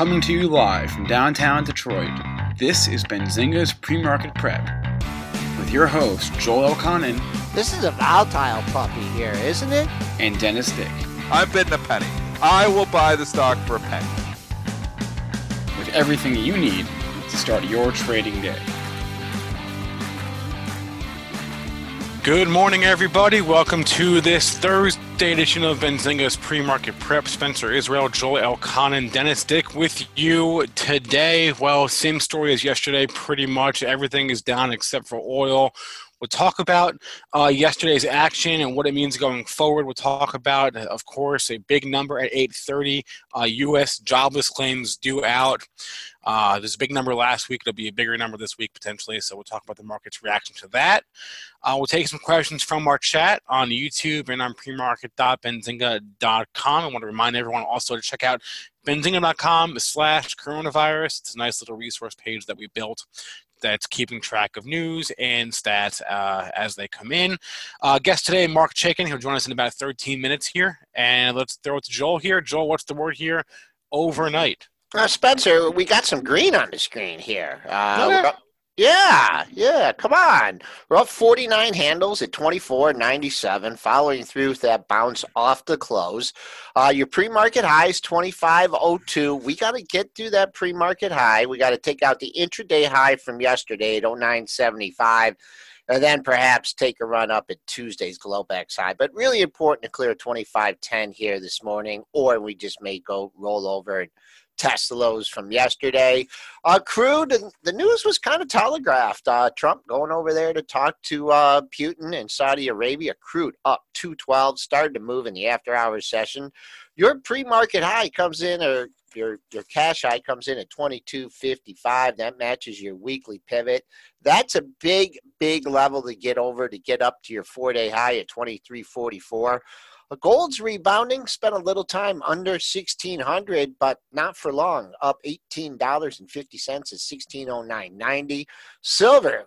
Coming to you live from downtown Detroit, this is Benzinga's Pre-Market Prep with your host, Joel Elconin. This is a volatile puppy here, isn't it? And Dennis Dick. I'm bidding a penny. I will buy the stock for a penny. With everything you need to start your trading day. Good morning, everybody. Welcome to this Thursday edition of Benzinga's Pre-Market Prep. Spencer Israel, Joel Elconin, Dennis Dick with you today. Well, same story as yesterday. Pretty much everything is down except for oil. We'll talk about uh, yesterday's action and what it means going forward. We'll talk about, of course, a big number at 8:30. Uh, U.S. jobless claims due out. Uh, there's a big number last week. It'll be a bigger number this week potentially. So we'll talk about the market's reaction to that. Uh, we'll take some questions from our chat on YouTube and on premarket.benzinga.com. I want to remind everyone also to check out benzinga.com slash coronavirus. It's a nice little resource page that we built that's keeping track of news and stats uh, as they come in. Uh, guest today, Marc Chaikin. He'll join us in about 13 minutes here. And let's throw it to Joel here. Joel, what's the word here? Overnight. Uh, Spencer, we got some green on the screen here. Uh, yeah, yeah, come on. We're up 49 handles at 24.97, following through with that bounce off the close. Uh, your pre market high is 25.02. We got to get through that pre market high. We got to take out the intraday high from yesterday at 09.75 and then perhaps take a run up at Tuesday's Globex high. But really important to clear 25.10 here this morning, or we just may go roll over and lows from yesterday. Uh, crude, the news was kind of telegraphed. Uh, Trump going over there to talk to uh, Putin in Saudi Arabia. Crude up 212, started to move in the after hours session. Your pre market high comes in, or your, your cash high comes in at 22.55. That matches your weekly pivot. That's a big, big level to get over to get up to your four day high at 23.44. Gold's rebounding, spent a little time under 1600, but not for long. Up $18.50 at 1609.90. Silver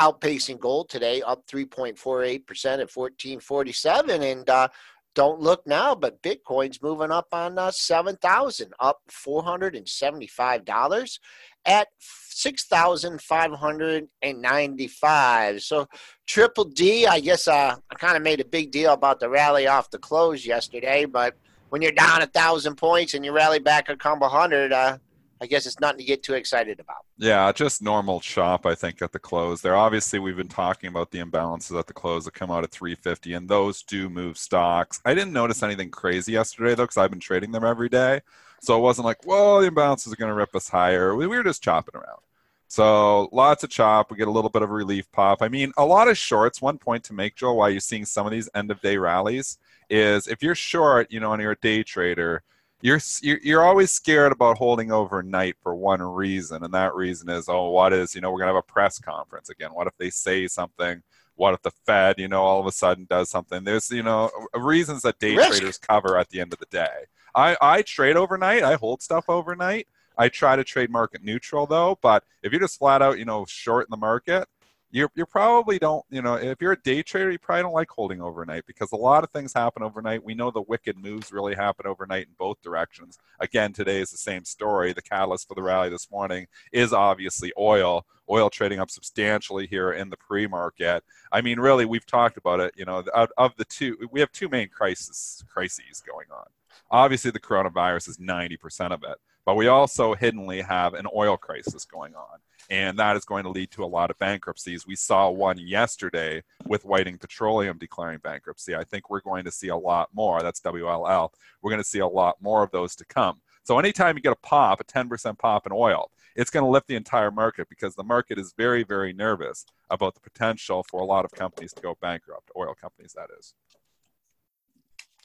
outpacing gold today, up 3.48% at 1447. And uh, don't look now, but Bitcoin's moving up on uh, 7,000, up $475 at 6,595. So Triple D, I guess uh, I kind of made a big deal about the rally off the close yesterday, but when you're down a thousand points and you rally back a couple hundred, uh, I guess it's nothing to get too excited about. Yeah, just normal chop, I think, at the close. There, obviously, we've been talking about the imbalances at the close that come out at 350, and those do move stocks. I didn't notice anything crazy yesterday, though, because I've been trading them every day. So it wasn't like, well, the imbalances are going to rip us higher. We were just chopping around. So lots of chop. We get a little bit of a relief pop. I mean, a lot of shorts. One point to make, Joel, why you're seeing some of these end of day rallies is if you're short, you know, and you're a day trader, you're you're always scared about holding overnight for one reason, and that reason is, oh, what is, you know, we're gonna have a press conference again. What if they say something? What if the Fed, you know, all of a sudden does something? There's, you know, reasons that day Risk. traders cover at the end of the day. I, I trade overnight. I hold stuff overnight. I try to trade market neutral though. But if you're just flat out, you know, short in the market, you you probably don't, you know, if you're a day trader, you probably don't like holding overnight because a lot of things happen overnight. We know the wicked moves really happen overnight in both directions. Again, today is the same story. The catalyst for the rally this morning is obviously oil. Oil trading up substantially here in the pre-market. I mean, really, we've talked about it. You know, of the two, we have two main crises crises going on. Obviously, the coronavirus is 90% of it, but we also hiddenly have an oil crisis going on. And that is going to lead to a lot of bankruptcies. We saw one yesterday with Whiting Petroleum declaring bankruptcy. I think we're going to see a lot more. That's WLL. We're going to see a lot more of those to come. So anytime you get a pop, a 10% pop in oil, it's going to lift the entire market because the market is very, very nervous about the potential for a lot of companies to go bankrupt, oil companies, that is.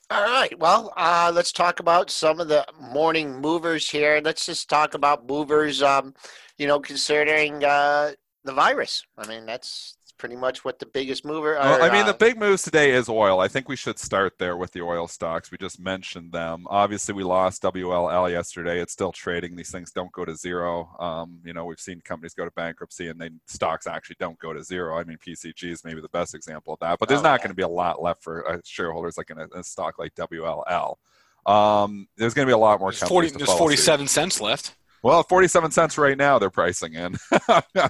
All right. Well, uh, let's talk about some of the morning movers here. Let's just talk about movers, um, you know, considering uh, the virus. I mean, that's pretty much what the biggest mover. well, I mean, uh, the big moves today is oil. I think we should start there with the oil stocks. We just mentioned them. Obviously, we lost WLL yesterday. It's still trading. These things don't go to zero. Um, you know, we've seen companies go to bankruptcy and then stocks actually don't go to zero. I mean, PCG is maybe the best example of that. But there's oh, not yeah. going to be a lot left for uh, shareholders like in a, a stock like WLL. Um, there's going to be a lot more. There's, 40, there's 47 suit. cents left. Well, 47 cents right now they're pricing in.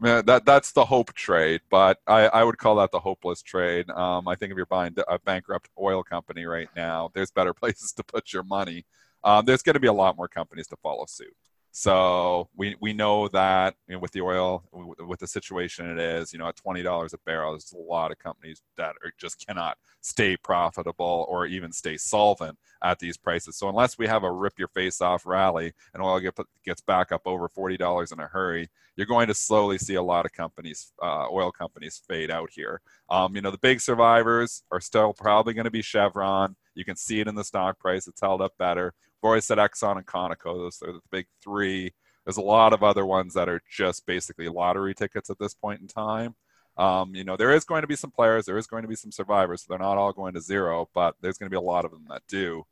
That that's the hope trade, but I, I would call that the hopeless trade. Um, I think if you're buying a bankrupt oil company right now, there's better places to put your money. Um, there's going to be a lot more companies to follow suit. So we we know that you know, with the oil, with the situation it is, you know, at twenty dollars a barrel, there's a lot of companies that are, just cannot stay profitable or even stay solvent at these prices. So unless we have a rip your face off rally and oil get, gets back up over forty dollars in a hurry, you're going to slowly see a lot of companies, uh, oil companies, fade out here. Um, you know, the big survivors are still probably going to be Chevron. You can see it in the stock price; it's held up better. Roy said Exxon and Conoco. Those are the big three. There's a lot of other ones that are just basically lottery tickets at this point in time. Um, you know, there is going to be some players, there is going to be some survivors. So they're not all going to zero, but there's going to be a lot of them that do.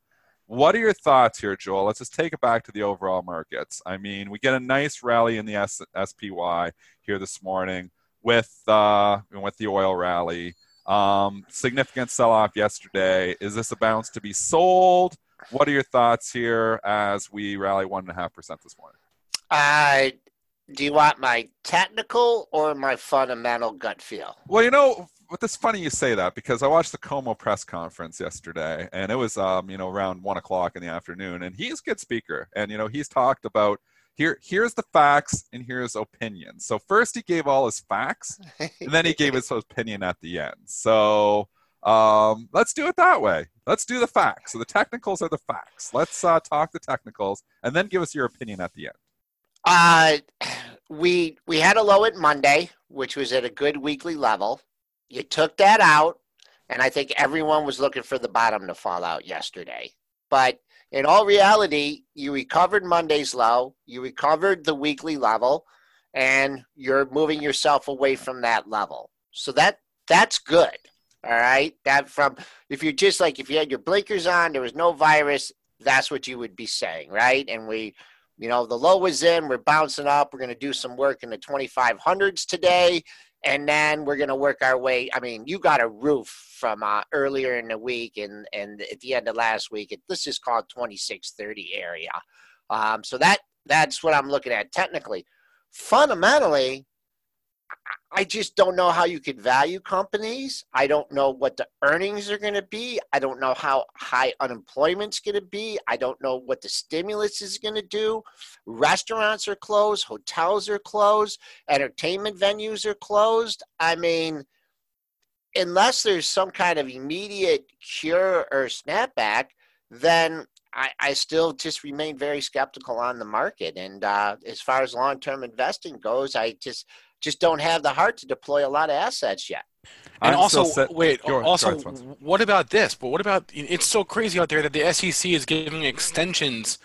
What are your thoughts here, Joel? Let's just take it back to the overall markets. I mean, we get a nice rally in the S- SPY here this morning with uh, with the oil rally. Um, significant sell-off yesterday. Is this a bounce to be sold? What are your thoughts here as we rally one and a half percent this morning? Uh, do you want my technical or my fundamental gut feel? Well, you know, it's funny you say that because I watched the Cuomo press conference yesterday, and it was um, you know around one o'clock in the afternoon, and he's a good speaker, and you know he's talked about here here's the facts and here's opinions. So first he gave all his facts, and then he gave his opinion at the end. So um, let's do it that way. Let's do the facts. So the technicals are the facts. Let's uh, talk the technicals, and then give us your opinion at the end. Uh, we we had a low at Monday, which was at a good weekly level. You took that out, and I think everyone was looking for the bottom to fall out yesterday. But in all reality, you recovered Monday's low, you recovered the weekly level, and you're moving yourself away from that level. So that that's good. All right. That from if you're just like if you had your blinkers on, there was no virus, that's what you would be saying, right? And we, you know, the low was in, we're bouncing up, we're gonna do some work in the 2500s today, and then we're gonna work our way. I mean, you got a roof from uh, earlier in the week and and at the end of last week. It, this is called 2630 area. Um, so that that's what I'm looking at technically. Fundamentally, I just don't know how you could value companies. I don't know what the earnings are going to be. I don't know how high unemployment's going to be. I don't know what the stimulus is going to do. Restaurants are closed, hotels are closed, entertainment venues are closed. I mean, unless there's some kind of immediate cure or snapback, then I, I still just remain very skeptical on the market. And uh, as far as long term investing goes, I just just don't have the heart to deploy a lot of assets yet. And I'm also, set, wait, go, also, go what about this? But what about it's so crazy out there that the SEC is giving extensions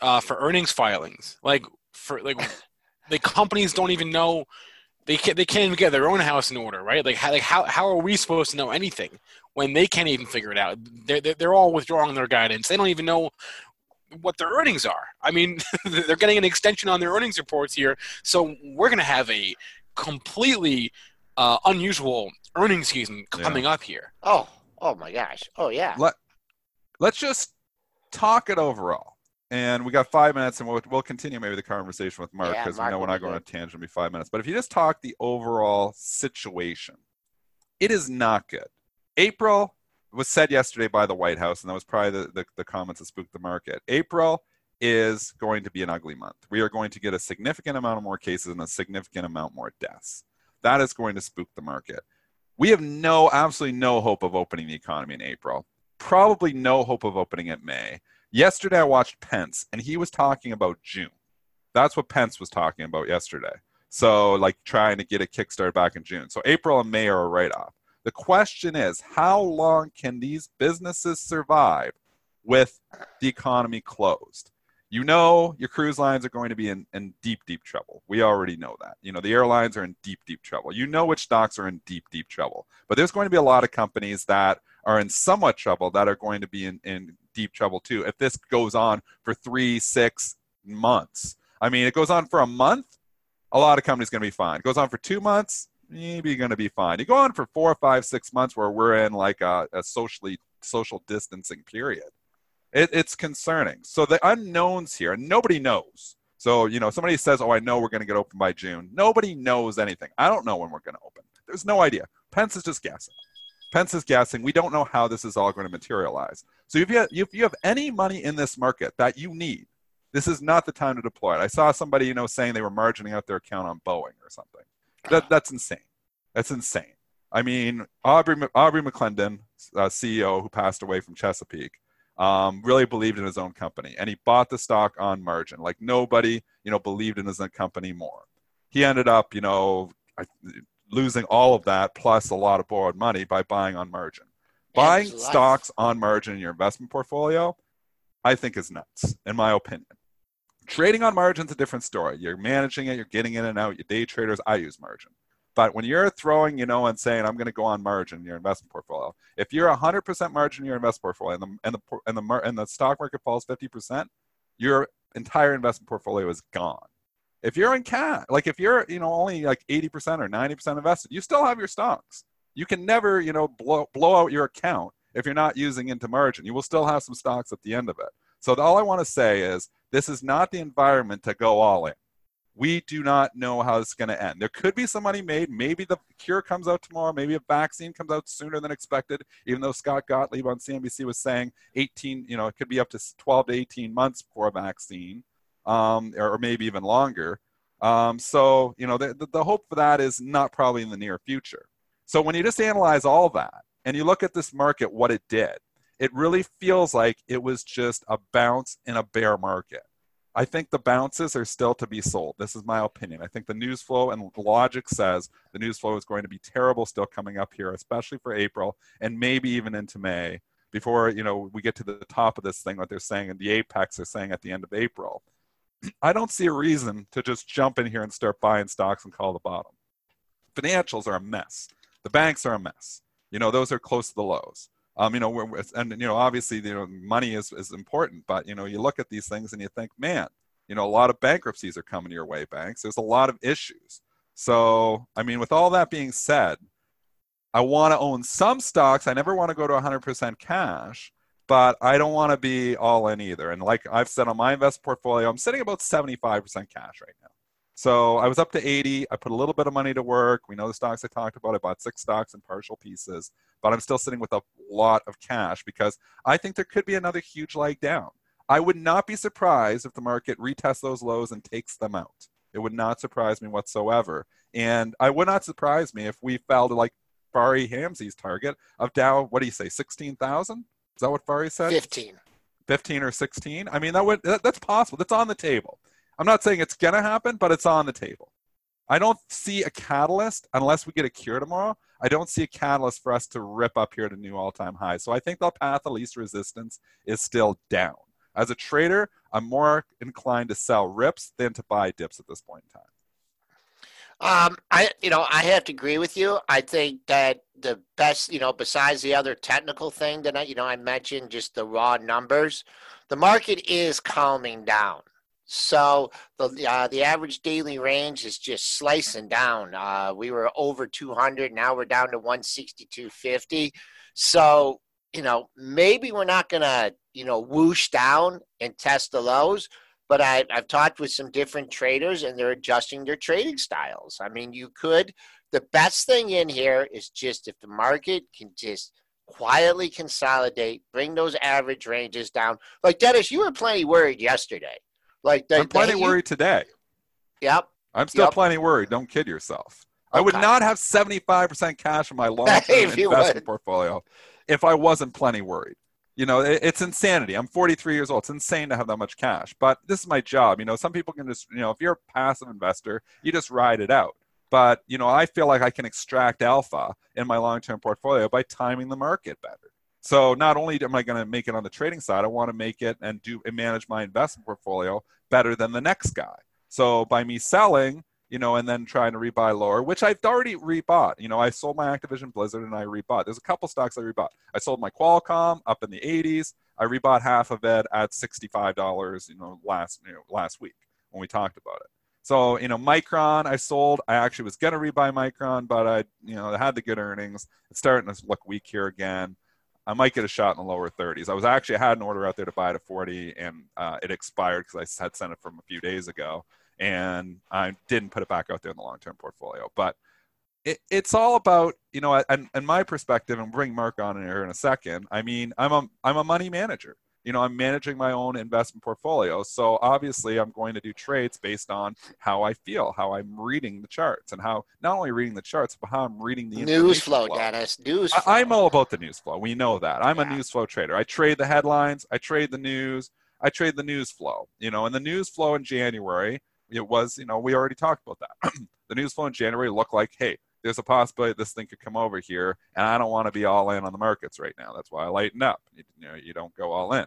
uh, for earnings filings. Like for like, the companies don't even know they can't they can't even get their own house in order, right? Like how like how how are we supposed to know anything when they can't even figure it out? They're they're all withdrawing their guidance. They don't even know what their earnings are. I mean, they're getting an extension on their earnings reports here, so we're going to have a completely uh, unusual earnings season coming yeah. up here. Oh, oh my gosh. Oh yeah. Let Let's just talk it overall. And we got five minutes, and we'll, we'll continue maybe the conversation with Marc because yeah, we know we're not going on a tangent. It'll be five minutes. But if you just talk the overall situation, it is not good. April was said yesterday by the White House, and that was probably the, the, the comments that spooked the market. April is going to be an ugly month. We are going to get a significant amount of more cases and a significant amount more deaths. That is going to spook the market. We have no, absolutely no hope of opening the economy in April. Probably no hope of opening it May. Yesterday, I watched Pence, and he was talking about June. That's what Pence was talking about yesterday. So, like trying to get a kickstart back in June. So, April and May are a write off. The question is, how long can these businesses survive with the economy closed? You know your cruise lines are going to be in, in deep, deep trouble. We already know that. You know, the airlines are in deep, deep trouble. You know which stocks are in deep, deep trouble. But there's going to be a lot of companies that are in somewhat trouble that are going to be in, in deep trouble too if this goes on for three, six months. I mean, it goes on for a month, a lot of companies going to be fine. It goes on for two months, maybe going to be fine. You go on for four, five, six months where we're in like a, a socially social distancing period It, it's concerning. So the unknowns here, nobody knows. So, you know, somebody says, Oh, I know we're going to get open by June. Nobody knows anything. I don't know when we're going to open. There's no idea. Pence is just guessing. Pence is guessing. We don't know how this is all going to materialize. So if you have, if you have any money in this market that you need, this is not the time to deploy it. I saw somebody, you know, saying they were margining out their account on Boeing or something. That, that's insane. That's insane. I mean, Aubrey, Aubrey McClendon, uh, CEO who passed away from Chesapeake, um, really believed in his own company, and he bought the stock on margin. Like nobody, you know, believed in his own company more. He ended up, you know, losing all of that plus a lot of borrowed money by buying on margin. Buying stocks on margin in your investment portfolio, I think is nuts, in my opinion. Trading on margin is a different story. You're managing it, you're getting in and out. You day traders, I use margin. But when you're throwing, you know, and saying, I'm going to go on margin in your investment portfolio, if you're 100% margin in your investment portfolio and the, and the, and the, and the stock market falls 50%, your entire investment portfolio is gone. If you're in cash, like if you're, you know, only like 80% or 90% invested, you still have your stocks. You can never, you know, blow, blow out your account if you're not using into margin. You will still have some stocks at the end of it. So all I want to say is this is not the environment to go all in. We do not know how it's going to end. There could be some money made. Maybe the cure comes out tomorrow. Maybe a vaccine comes out sooner than expected. Even though Scott Gottlieb on CNBC was saying 18, you know, it could be up to 12 to 18 months for a vaccine, um, or, or, maybe even longer. Um, so, you know, the, the, the hope for that is not probably in the near future. So when you just analyze all that and you look at this market, what it did, it really feels like it was just a bounce in a bear market. I think the bounces are still to be sold. This is my opinion. I think the news flow and logic says the news flow is going to be terrible still coming up here, especially for April and maybe even into May before you know we get to the top of this thing. What they're saying and the apex they're saying at the end of April. I don't see a reason to just jump in here and start buying stocks and call the bottom. Financials are a mess. The banks are a mess. You know those are close to the lows. Um, you know, and you know, obviously, you know, money is is important, but you know, you look at these things and you think, man, you know, a lot of bankruptcies are coming your way, banks. There's a lot of issues. So, I mean, with all that being said, I want to own some stocks. I never want to go to 100% cash, but I don't want to be all in either. And like I've said on my invest portfolio, I'm sitting about 75% cash right now. So I was up to 80. I put a little bit of money to work. We know the stocks I talked about. I bought six stocks in partial pieces, but I'm still sitting with a lot of cash because I think there could be another huge leg down. I would not be surprised if the market retests those lows and takes them out. It would not surprise me whatsoever. And I would not surprise me if we fell to like Fari Hamzei's target of Dow, what do you say, 16,000? Is that what Fari said? 15. 15 or 16? I mean, that would that, that's possible. That's on the table. I'm not saying it's going to happen, but it's on the table. I don't see a catalyst unless we get a cure tomorrow. I don't see a catalyst for us to rip up here to new all time highs. So I think the path of least resistance is still down. As a trader, I'm more inclined to sell rips than to buy dips at this point in time. Um, I, you know, I have to agree with you. I think that the best, you know, besides the other technical thing that I, you know, I mentioned, just the raw numbers, the market is calming down. So the uh, the average daily range is just slicing down. Uh, we were over 200, now we're down to 162.50. So you know maybe we're not gonna you know whoosh down and test the lows, but I, I've talked with some different traders and they're adjusting their trading styles. I mean, you could. The best thing in here is just if the market can just quietly consolidate, bring those average ranges down. Like Dennis, you were plenty worried yesterday like they, I'm plenty worried today. Yep. I'm still yep. plenty worried. Don't kid yourself. Okay. I would not have 75% cash in my long-term investment portfolio if I wasn't plenty worried. You know, it, it's insanity. I'm 43 years old. It's insane to have that much cash, but this is my job. You know, some people can just, you know, if you're a passive investor, you just ride it out. But, you know, I feel like I can extract alpha in my long-term portfolio by timing the market better. So not only am I going to make it on the trading side, I want to make it and do and manage my investment portfolio better than the next guy. So by me selling, you know, and then trying to rebuy lower, which I've already rebought. You know, I sold my Activision Blizzard and I rebought. There's a couple stocks I rebought. I sold my Qualcomm up in the 80s. I rebought half of it at $65, you know, last you know, last week when we talked about it. So, you know, Micron, I sold. I actually was going to rebuy Micron, but I, you know, had the good earnings. It's starting to look weak here again. I might get a shot in the lower 30s. I was actually I had an order out there to buy it at 40, and uh, it expired because I had sent it from a few days ago, and I didn't put it back out there in the long-term portfolio. But it, it's all about you know, and, and my perspective, and bring Marc on here in a second. I mean, I'm a I'm a money manager you know i'm managing my own investment portfolio. So obviously i'm going to do trades based on how i feel how i'm reading the charts and how not only reading the charts but how i'm reading the news flow, flow. Dennis. News I, am all about the news flow. We know that. I'm yeah. a news flow trader. I trade the headlines. I trade the news. I trade the news flow you know and the news flow in january it was you know we already talked about that. The news flow in january looked like hey there's a possibility this thing could come over here, and I don't want to be all in on the markets right now. That's why I lighten up. You, you know, you don't go all in.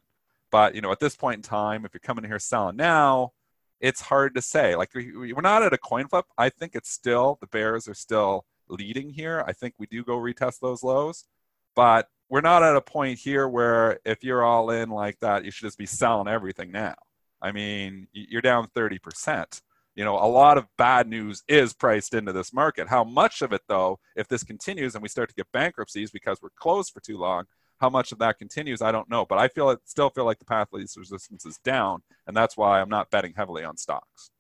But you know, at this point in time, if you're coming here selling now, it's hard to say. Like we're not at a coin flip. I think it's still the Bears are still leading here. I think we do go retest those lows, but we're not at a point here where if you're all in like that, you should just be selling everything now. I mean, you're down 30% you know, a lot of bad news is priced into this market. How much of it, though, if this continues and we start to get bankruptcies because we're closed for too long, how much of that continues, I don't know. But I feel it still feel like the path least resistance is down, and that's why I'm not betting heavily on stocks.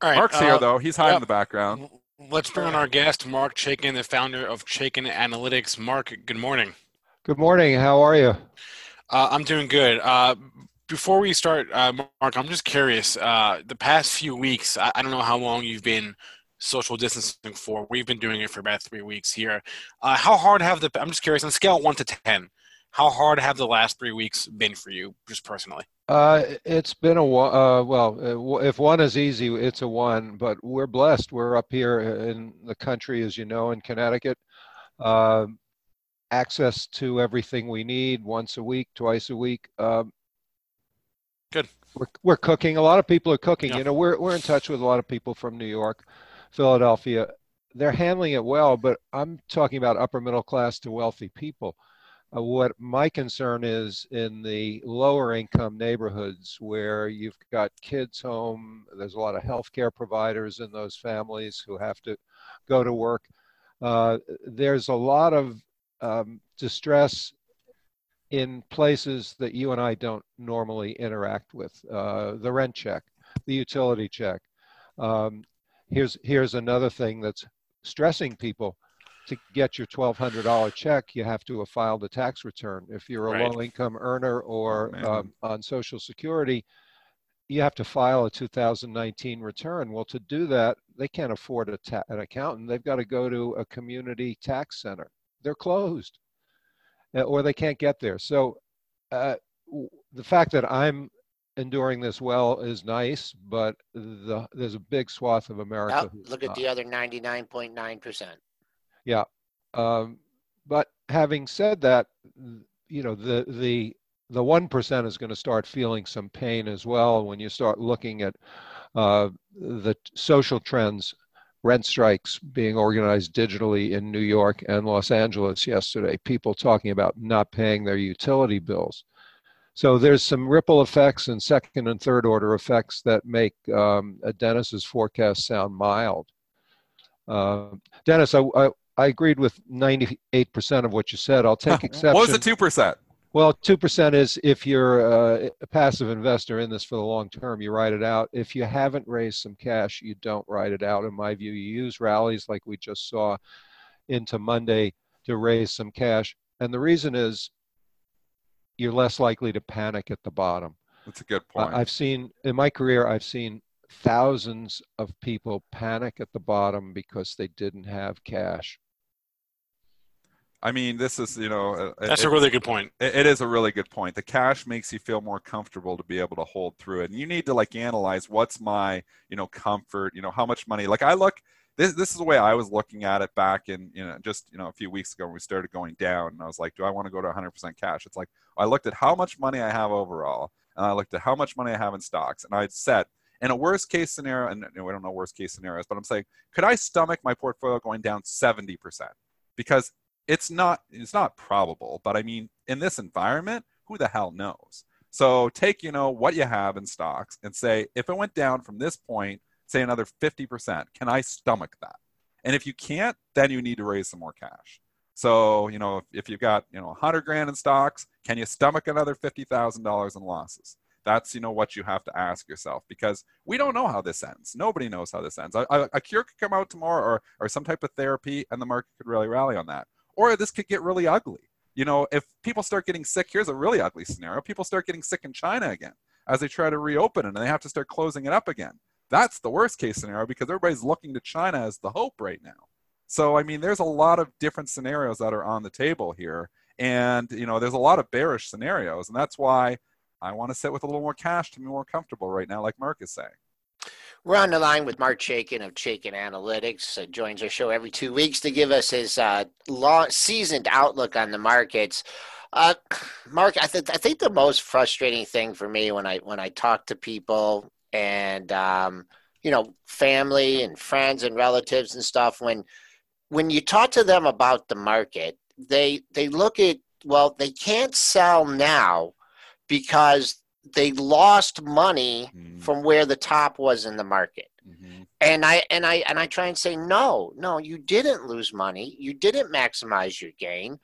All right, Marc's uh, here though; he's high in the background. Let's bring on our guest, Marc Chaikin, the founder of Chaikin Analytics. Marc, good morning. Good morning. How are you? Uh, I'm doing good. Uh, before we start, uh, Marc, I'm just curious. Uh, the past few weeks, I, I, don't know how long you've been social distancing for. We've been doing it for about three weeks here. Uh, how hard have the? I'm just curious on a scale one to ten. How hard have the last three weeks been for you, just personally? Uh, it's been a uh, well. Uh, if one is easy, it's a one. But we're blessed. We're up here in the country, as you know, in Connecticut. Uh, access to everything we need once a week, twice a week. Um, Good. We're, we're cooking. A lot of people are cooking. Yeah. You know, we're, we're in touch with a lot of people from New York, Philadelphia. They're handling it well, but I'm talking about upper middle class to wealthy people. Uh, what my concern is in the lower income neighborhoods where you've got kids home, there's a lot of healthcare providers in those families who have to go to work. Uh, there's a lot of um, distress in places that you and I don't normally interact with. Uh, the rent check, the utility check. Um, here's here's another thing that's stressing people. To get your $1,200 check, you have to have filed a tax return. If you're a right. low-income earner or oh, um, on Social Security, you have to file a 2019 return. Well, to do that, they can't afford a ta- an accountant. They've got to go to a community tax center. They're closed. Uh, or they can't get there. So uh, the fact that I'm enduring this well is nice, but the, there's a big swath of America. Oh, look at the other 99.9%. Yeah. Um, but having said that, you know, the, the, the 1% is going to start feeling some pain as well when you start looking at uh, the social trends rent strikes being organized digitally in New York and Los Angeles yesterday, people talking about not paying their utility bills. So there's some ripple effects and second and third order effects that make um, Dennis's forecast sound mild. Uh, Dennis, I, I, I, agreed with 98% of what you said. I'll take exception. what was the 2%? Well, 2% is if you're uh, a passive investor in this for the long term, you write it out. If you haven't raised some cash, you don't write it out. In my view, you use rallies like we just saw into Monday to raise some cash. And the reason is you're less likely to panic at the bottom. That's a good point. I've seen in my career, I've seen thousands of people panic at the bottom because they didn't have cash. I mean, this is you know uh, that's it, a really good point. It, it is a really good point. The cash makes you feel more comfortable to be able to hold through it, and you need to like analyze what's my you know comfort. You know how much money. Like I look. This, this is the way I was looking at it back in you know just you know a few weeks ago when we started going down and I was like do I want to go to 100% cash it's like I looked at how much money I have overall and I looked at how much money I have in stocks and I'd set in a worst case scenario and you know, we don't know worst case scenarios but I'm saying could I stomach my portfolio going down 70% because it's not it's not probable, but I mean, in this environment, who the hell knows? So take you know what you have in stocks and say if it went down from this point, say another 50%, can I stomach that? And if you can't, then you need to raise some more cash. So, you know, if, if you've got, you know, 100 grand in stocks, can you stomach another $50,000 in losses? That's, you know, what you have to ask yourself because we don't know how this ends. Nobody knows how this ends. A, a, a cure could come out tomorrow or, or some type of therapy and the market could really rally on that. Or this could get really ugly. You know, if people start getting sick, here's a really ugly scenario. People start getting sick in China again as they try to reopen it and they have to start closing it up again. That's the worst case scenario because everybody's looking to China as the hope right now. So, I mean, there's a lot of different scenarios that are on the table here. And, you know, there's a lot of bearish scenarios. And that's why I want to sit with a little more cash to be more comfortable right now, like Marc is saying. We're on the line with Marc Chaikin of Chaikin Analytics. Uh, joins our show every two weeks to give us his uh, long, seasoned outlook on the markets. Uh, Marc, I, th- I think the most frustrating thing for me when I when I talk to people and um, you know family and friends and relatives and stuff when when you talk to them about the market, they they look at well, they can't sell now because they lost money mm-hmm. from where the top was in the market. Mm-hmm. And I and I and I try and say no, no, you didn't lose money. You didn't maximize your gain.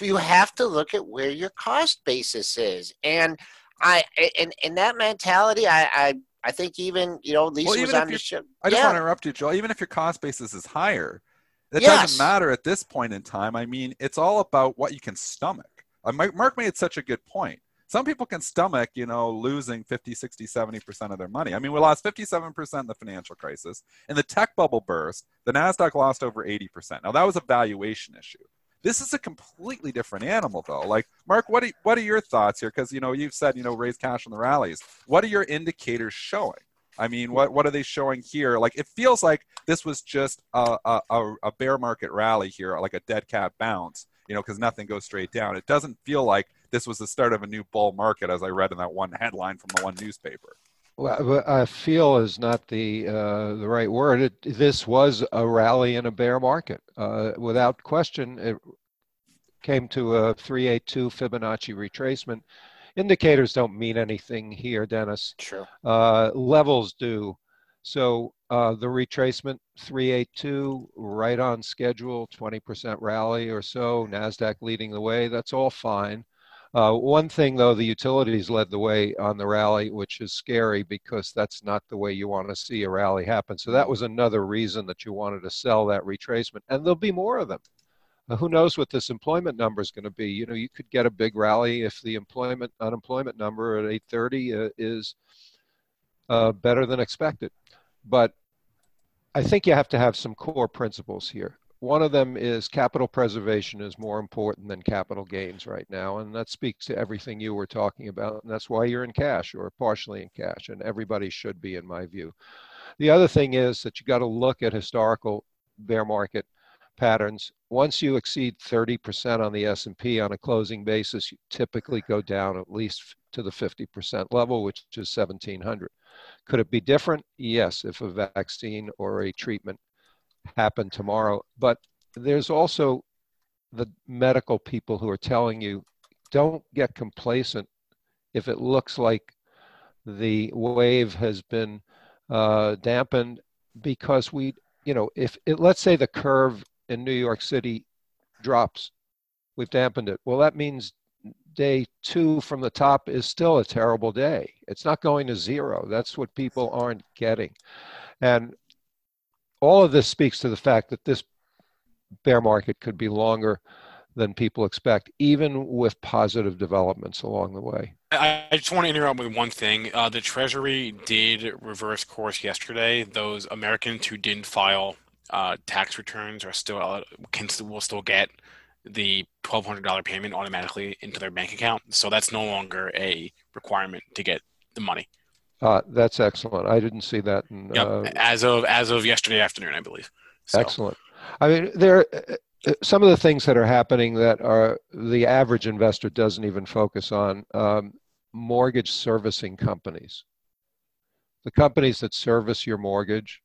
You have to look at where your cost basis is. And I and in that mentality, I, I I think even you know Lisa well, was on the show. I just yeah. want to interrupt you, Joel. Even if your cost basis is higher, it yes. doesn't matter at this point in time. I mean, it's all about what you can stomach. Uh, Marc made such a good point. Some people can stomach, you know, losing 50, 60, 70% of their money. I mean, we lost 57% in the financial crisis. In the tech bubble burst, the NASDAQ lost over 80%. Now, that was a valuation issue. This is a completely different animal, though. Like, Marc, what are, what are your thoughts here? Because, you know, you've said, you know, raise cash on the rallies. What are your indicators showing? I mean, what what are they showing here? Like, it feels like this was just a, a, a bear market rally here, like a dead cat bounce, you know, because nothing goes straight down. It doesn't feel like this was the start of a new bull market, as I read in that one headline from the one newspaper. Well, I feel is not the uh, the right word. It, this was a rally in a bear market, uh, without question. It came to a 382 Fibonacci retracement indicators don't mean anything here, Dennis. Sure. Uh, levels do. So uh, the retracement 382, right on schedule, 20% rally or so, NASDAQ leading the way, that's all fine. Uh, one thing though, the utilities led the way on the rally, which is scary because that's not the way you want to see a rally happen. So that was another reason that you wanted to sell that retracement, and there'll be more of them who knows what this employment number is going to be? You know, you could get a big rally if the employment unemployment number at 8:30 uh, is uh, better than expected. But I think you have to have some core principles here. One of them is capital preservation is more important than capital gains right now, and that speaks to everything you were talking about, and that's why you're in cash or partially in cash, and everybody should be, in my view. The other thing is that you got to look at historical bear market patterns. Once you exceed 30% on the S&P on a closing basis, you typically go down at least to the 50% level, which is 1700. Could it be different? Yes, if a vaccine or a treatment happened tomorrow. But there's also the medical people who are telling you don't get complacent if it looks like the wave has been uh, dampened because we, you know, if it, let's say the curve in New York City drops. We've dampened it. Well, that means day two from the top is still a terrible day. It's not going to zero. That's what people aren't getting. And all of this speaks to the fact that this bear market could be longer than people expect, even with positive developments along the way. I, just want to interrupt with one thing. Uh, the Treasury did reverse course yesterday. Those Americans who didn't file uh, tax returns are still uh, can will still get the twelve hundred dollar payment automatically into their bank account. So that's no longer a requirement to get the money. Uh, that's excellent. I didn't see that. In, yep. Uh, as of as of yesterday afternoon, I believe. So. Excellent. I mean, there uh, some of the things that are happening that are the average investor doesn't even focus on. Um, mortgage servicing companies, the companies that service your mortgage,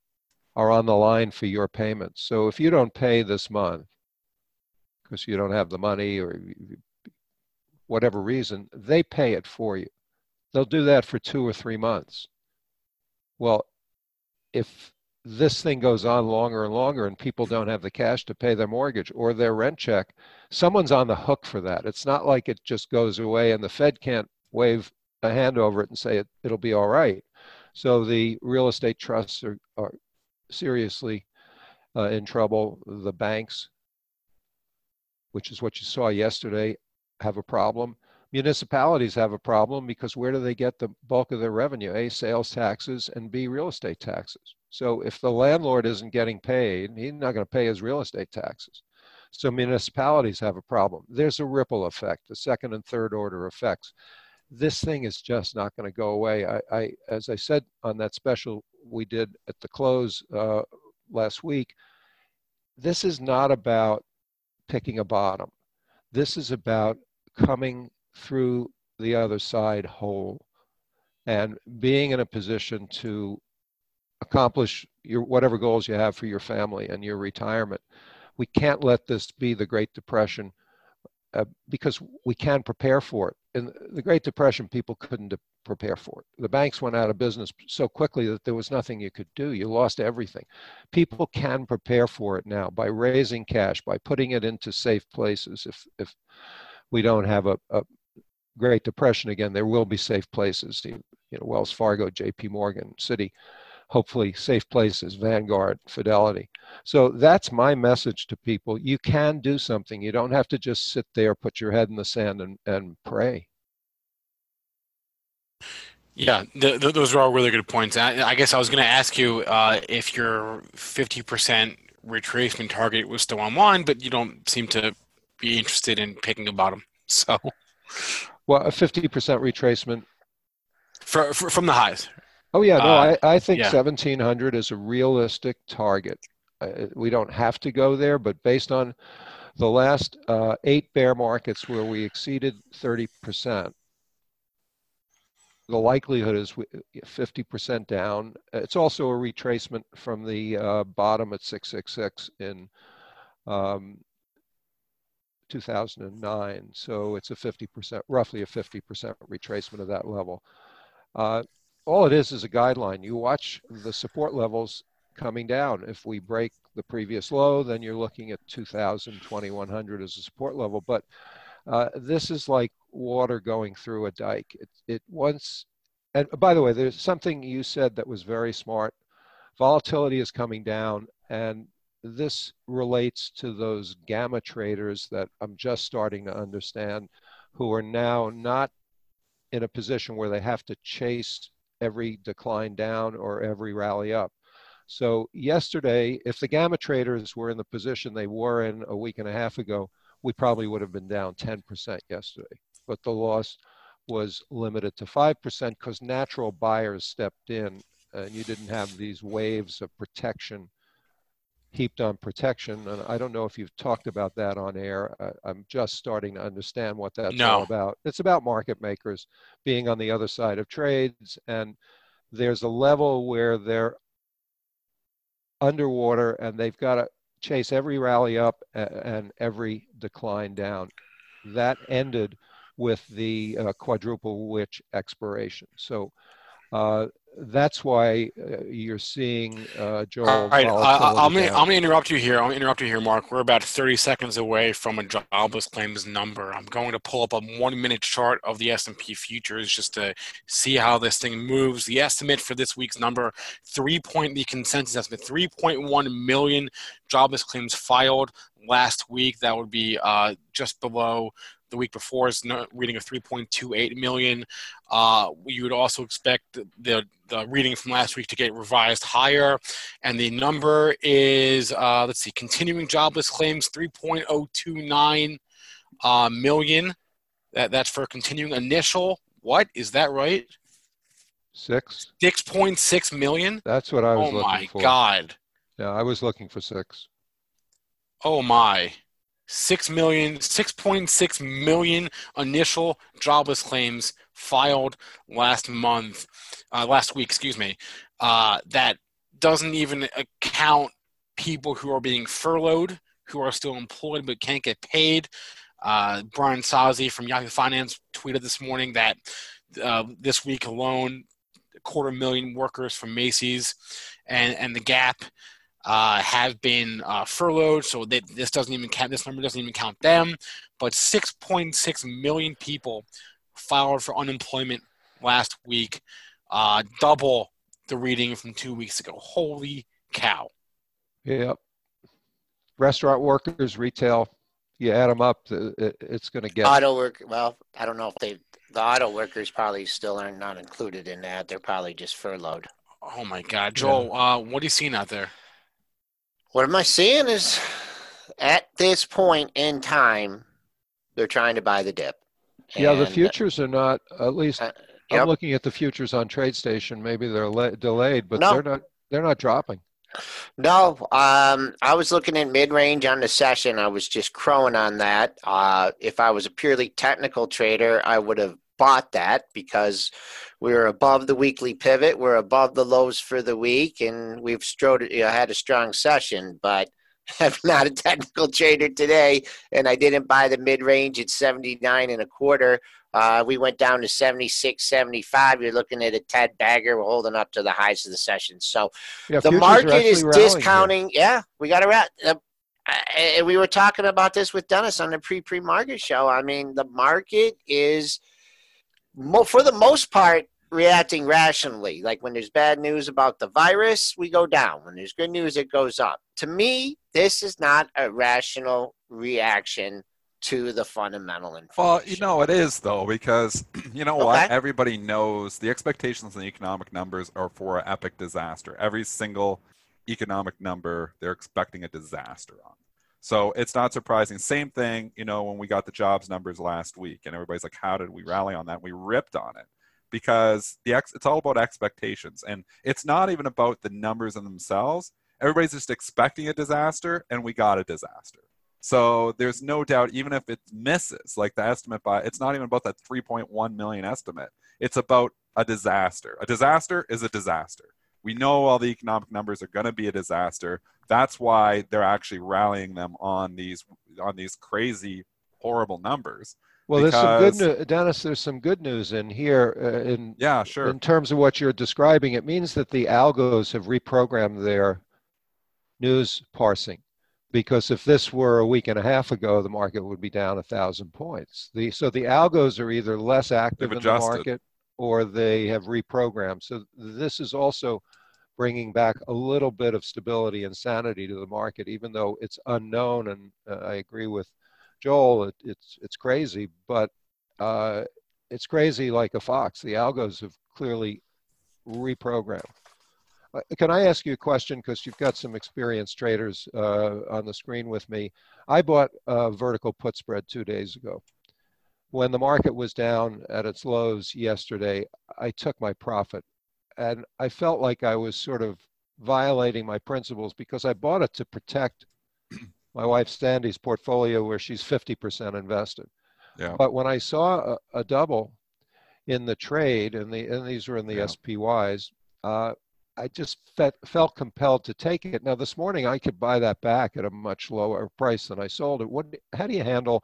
are on the line for your payments. So if you don't pay this month because you don't have the money or whatever reason, they pay it for you. They'll do that for two or three months. Well, if this thing goes on longer and longer and people don't have the cash to pay their mortgage or their rent check, someone's on the hook for that. It's not like it just goes away and the Fed can't wave a hand over it and say it, it'll be all right. So the real estate trusts are, are seriously uh, in trouble. The banks, which is what you saw yesterday, have a problem. Municipalities have a problem because where do they get the bulk of their revenue? A, sales taxes, and B, real estate taxes. So if the landlord isn't getting paid, he's not going to pay his real estate taxes. So municipalities have a problem. There's a ripple effect, the second and third order effects. This thing is just not going to go away. I, I, as I said on that special we did at the close uh, last week, this is not about picking a bottom. This is about coming through the other side whole and being in a position to accomplish your whatever goals you have for your family and your retirement. We can't let this be the Great Depression uh, because we can prepare for it. In the Great Depression, people couldn't prepare for it. The banks went out of business so quickly that there was nothing you could do. You lost everything. People can prepare for it now by raising cash, by putting it into safe places. If if we don't have a, a Great Depression again, there will be safe places. You know, Wells Fargo, J.P. Morgan, Citi hopefully safe places, Vanguard, Fidelity. So that's my message to people. You can do something. You don't have to just sit there, put your head in the sand, and, and pray. Yeah, the, the, those are all really good points. I, I guess I was going to ask you uh, if your 50% retracement target was still on line, but you don't seem to be interested in picking a bottom. So, well, a 50% retracement for, for, from the highs, Oh yeah, no, uh, I, I think yeah. 1700 is a realistic target. Uh, we don't have to go there, but based on the last uh, eight bear markets where we exceeded 30%, the likelihood is 50% down. It's also a retracement from the uh, bottom at 666 in um, 2009. So it's a 50%, roughly a 50% retracement of that level. Uh, all it is is a guideline. You watch the support levels coming down. If we break the previous low, then you're looking at 2000, 2100 as a support level. But uh, this is like water going through a dike. It, it once, and by the way, there's something you said that was very smart. Volatility is coming down, and this relates to those gamma traders that I'm just starting to understand who are now not in a position where they have to chase every decline down or every rally up. So yesterday, if the gamma traders were in the position they were in a week and a half ago, we probably would have been down 10% yesterday. But the loss was limited to 5% because natural buyers stepped in and you didn't have these waves of protection heaped on protection. And I don't know if you've talked about that on air. I, am just starting to understand what that's no. all about. It's about market makers being on the other side of trades. And there's a level where they're underwater and they've got to chase every rally up and every decline down. That ended with the uh, quadruple witch expiration. So uh, that's why uh, you're seeing uh, Joel. All right, I, am going to interrupt you here. I'm going to interrupt you here, Marc. We're about 30 seconds away from a jobless claims number. I'm going to pull up a one-minute chart of the S&P futures just to see how this thing moves. The estimate for this week's number, three point the consensus estimate, 3.1 million jobless claims filed last week. That would be uh, just below the week before is reading of 3.28 million. Uh, you would also expect the, the reading from last week to get revised higher. And the number is, uh, let's see, continuing jobless claims 3.029 uh, million. That, that's for continuing initial. What? Is that right? Six. 6.6 million? That's what I was oh looking for. Oh my God. Yeah, I was looking for six. Oh my six million, 6.6 million initial jobless claims filed last month, uh, last week, excuse me. Uh, that doesn't even account people who are being furloughed, who are still employed but can't get paid. Uh, Brian Sozzi from Yahoo Finance tweeted this morning that uh, this week alone, a quarter million workers from Macy's and, and the Gap uh, have been uh, furloughed, so they, this doesn't even count. This number doesn't even count them. But 6.6 million people filed for unemployment last week, uh, double the reading from two weeks ago. Holy cow! Yep. Restaurant workers, retail, you add them up, it's going to get auto work. Well, I don't know if they the auto workers probably still aren't not included in that. They're probably just furloughed. Oh my God, Joel, yeah. uh, what are you seeing out there? What am I seeing is at this point in time, they're trying to buy the dip. Yeah, the futures are not. At least uh, yep. I'm looking at the futures on TradeStation. Maybe they're le- delayed, but no. they're not. They're not dropping. No, um, I was looking at mid range on the session. I was just crowing on that. Uh, if I was a purely technical trader, I would have bought that because we were above the weekly pivot. We're above the lows for the week, and we've strode, you know, had a strong session. But I'm not a technical trader today, and I didn't buy the mid range at 79 and a quarter. Uh, we went down to 76, 75. You're looking at a Ted bagger. We're holding up to the highs of the session. So yeah, the market is discounting. Here. Yeah, we got to uh, and we were talking about this with Dennis on the pre pre market show. I mean, the market is, for the most part, reacting rationally. Like when there's bad news about the virus, we go down. When there's good news, it goes up. To me, this is not a rational reaction to the fundamental information. Well, you know it is though because you know okay. what everybody knows the expectations and the economic numbers are for an epic disaster. Every single economic number they're expecting a disaster on. So it's not surprising. Same thing, you know, when we got the jobs numbers last week and everybody's like how did we rally on that? We ripped on it because the ex- it's all about expectations and it's not even about the numbers in themselves. Everybody's just expecting a disaster and we got a disaster. So there's no doubt, even if it misses, like the estimate by, it's not even about that 3.1 million estimate. It's about a disaster. A disaster is a disaster. We know all the economic numbers are going to be a disaster. That's why they're actually rallying them on these on these crazy, horrible numbers. Well, because, there's some good news, Dennis. There's some good news in here. Uh, in yeah, sure. In terms of what you're describing, it means that the algos have reprogrammed their news parsing because if this were a week and a half ago, the market would be down a thousand points. The, so the algos are either less active in the market or they have reprogrammed. So this is also bringing back a little bit of stability and sanity to the market, even though it's unknown. And uh, I agree with Joel, it, it's it's crazy, but uh, it's crazy like a fox. The algos have clearly reprogrammed. Uh, can I ask you a question? Because you've got some experienced traders uh, on the screen with me. I bought a vertical put spread two days ago. When the market was down at its lows yesterday, I took my profit. And I felt like I was sort of violating my principles because I bought it to protect my wife Sandy's portfolio where she's 50% invested. Yeah. But when I saw a, a double in the trade, and, the, and these were in the yeah. SPYs, uh, I just felt, felt compelled to take it. Now this morning I could buy that back at a much lower price than I sold it. What? How do you handle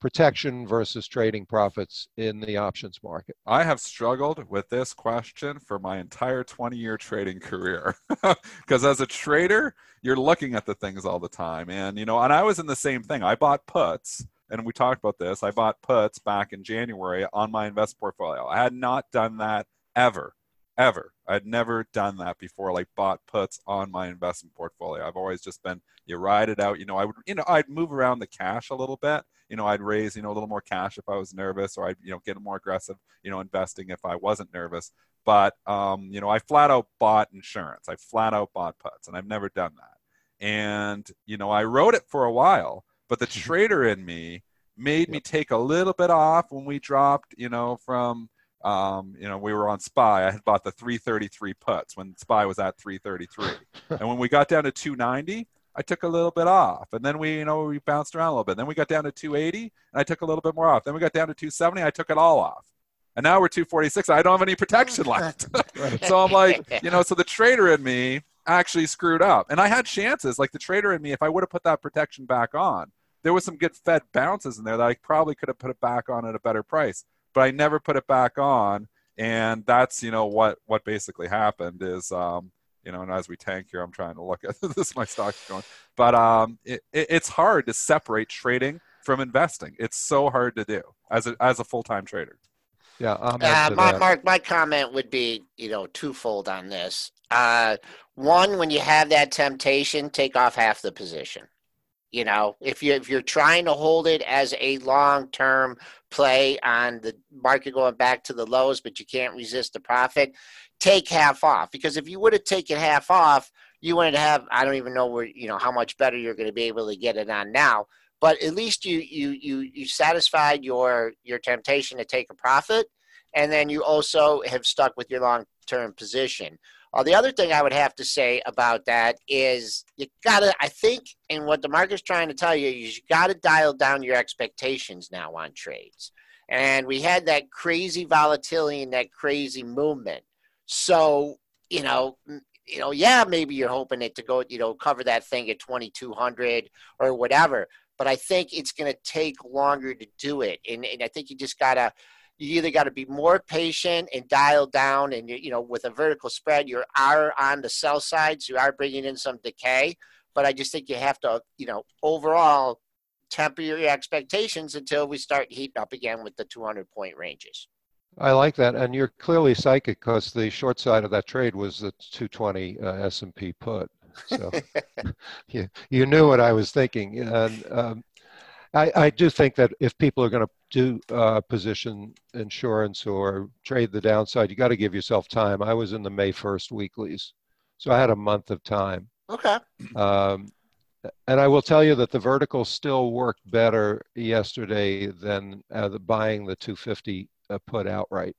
protection versus trading profits in the options market? I have struggled with this question for my entire 20-year trading career. Because as a trader, you're looking at the things all the time, and you know, and I was in the same thing. I bought puts and we talked about this. I bought puts back in January on my invest portfolio. I had not done that ever ever. I'd never done that before, like bought puts on my investment portfolio. I've always just been you ride it out. You know, I would you know I'd move around the cash a little bit. You know, I'd raise you know a little more cash if I was nervous, or I'd you know get more aggressive. You know, investing if I wasn't nervous. But um, you know, I flat out bought insurance. I flat out bought puts, and I've never done that. And you know, I wrote it for a while, but the trader in me made me take a little bit off when we dropped. You know, from um, you know, we were on SPY. I had bought the 333 puts when SPY was at 333. and when we got down to 290, I took a little bit off. And then we, you know, we bounced around a little bit. Then we got down to 280 and I took a little bit more off. Then we got down to 270. I took it all off. And now we're 246. I don't have any protection left. so I'm like, you know, so the trader in me actually screwed up. And I had chances, like the trader in me, if I would have put that protection back on, there was some good Fed bounces in there that I probably could have put it back on at a better price but I never put it back on. and that's you know what what basically happened is um, you know, and as we tank here, I'm trying to look at this. My stock's going, but um, it, it, it's hard to separate trading from investing. It's so hard to do as a as a full time trader. Yeah, uh, Marc, Marc, my comment would be, you know, twofold on this. Uh, one, when you have that temptation, take off half the position. You know, if you if you're trying to hold it as a long term play on the market going back to the lows, but you can't resist the profit, take half off. Because if you would have taken half off, you wouldn't have. I don't even know where you know how much better you're going to be able to get it on now. But at least you you you you satisfied your your temptation to take a profit, and then you also have stuck with your long term position. Uh, the other thing I would have to say about that is you gotta, I think, and what the market's trying to tell you is you gotta dial down your expectations now on trades. And we had that crazy volatility and that crazy movement. So, you know, you know, yeah, maybe you're hoping it to go, you know, cover that thing at 2200 or whatever. But I think it's going to take longer to do it. And, and I think you just got to, you either got to be more patient and dial down and you know with a vertical spread you are on the sell side so you are bringing in some decay but i just think you have to you know overall temper your expectations until we start heating up again with the 200 point ranges I like that, and you're clearly psychic because the short side of that trade was the 220 uh, S&P put. So you, you knew what I was thinking, and um, I, I do think that if people are going to do uh, position insurance or trade the downside, you got to give yourself time. I was in the May 1st weeklies, so I had a month of time. Okay. Um, and I will tell you that the vertical still worked better yesterday than uh, the buying the 250 uh, put outright.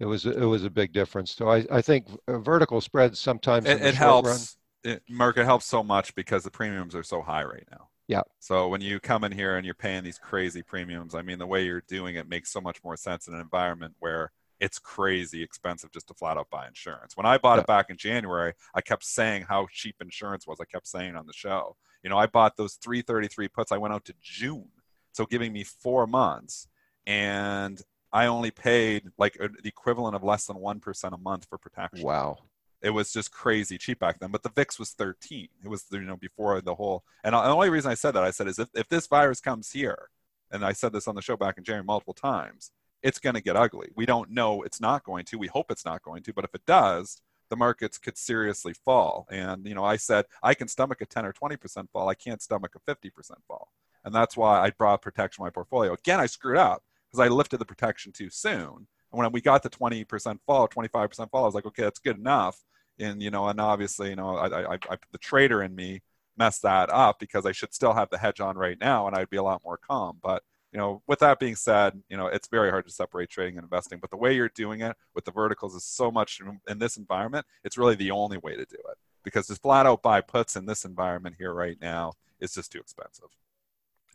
It was it was a big difference. So I, I think uh, vertical spreads sometimes it, it helps. Run, it, Marc, it helps so much because the premiums are so high right now. Yeah. So when you come in here and you're paying these crazy premiums, I mean, the way you're doing it makes so much more sense in an environment where it's crazy expensive just to flat out buy insurance. When I bought yeah. it back in January, I kept saying how cheap insurance was. I kept saying on the show, you know, I bought those 333 puts. I went out to June. So giving me four months and I only paid like the equivalent of less than 1% a month for protection. Wow it was just crazy cheap back then. But the VIX was 13. It was you know before the whole. And the only reason I said that I said is if if this virus comes here, and I said this on the show back in January multiple times, it's going to get ugly. We don't know it's not going to. We hope it's not going to. But if it does, the markets could seriously fall. And you know, I said I can stomach a 10 or 20 percent fall. I can't stomach a 50 percent fall. And that's why I brought protection to my portfolio. Again, I screwed up because I lifted the protection too soon. And when we got the 20% fall, 25% fall, I was like, okay, that's good enough. And you know and obviously you know I, I, I the trader in me messed that up because I should still have the hedge on right now and I'd be a lot more calm. But you know with that being said you know it's very hard to separate trading and investing. But the way you're doing it with the verticals is so much in this environment it's really the only way to do it. Because just flat out buy puts in this environment here right now is just too expensive.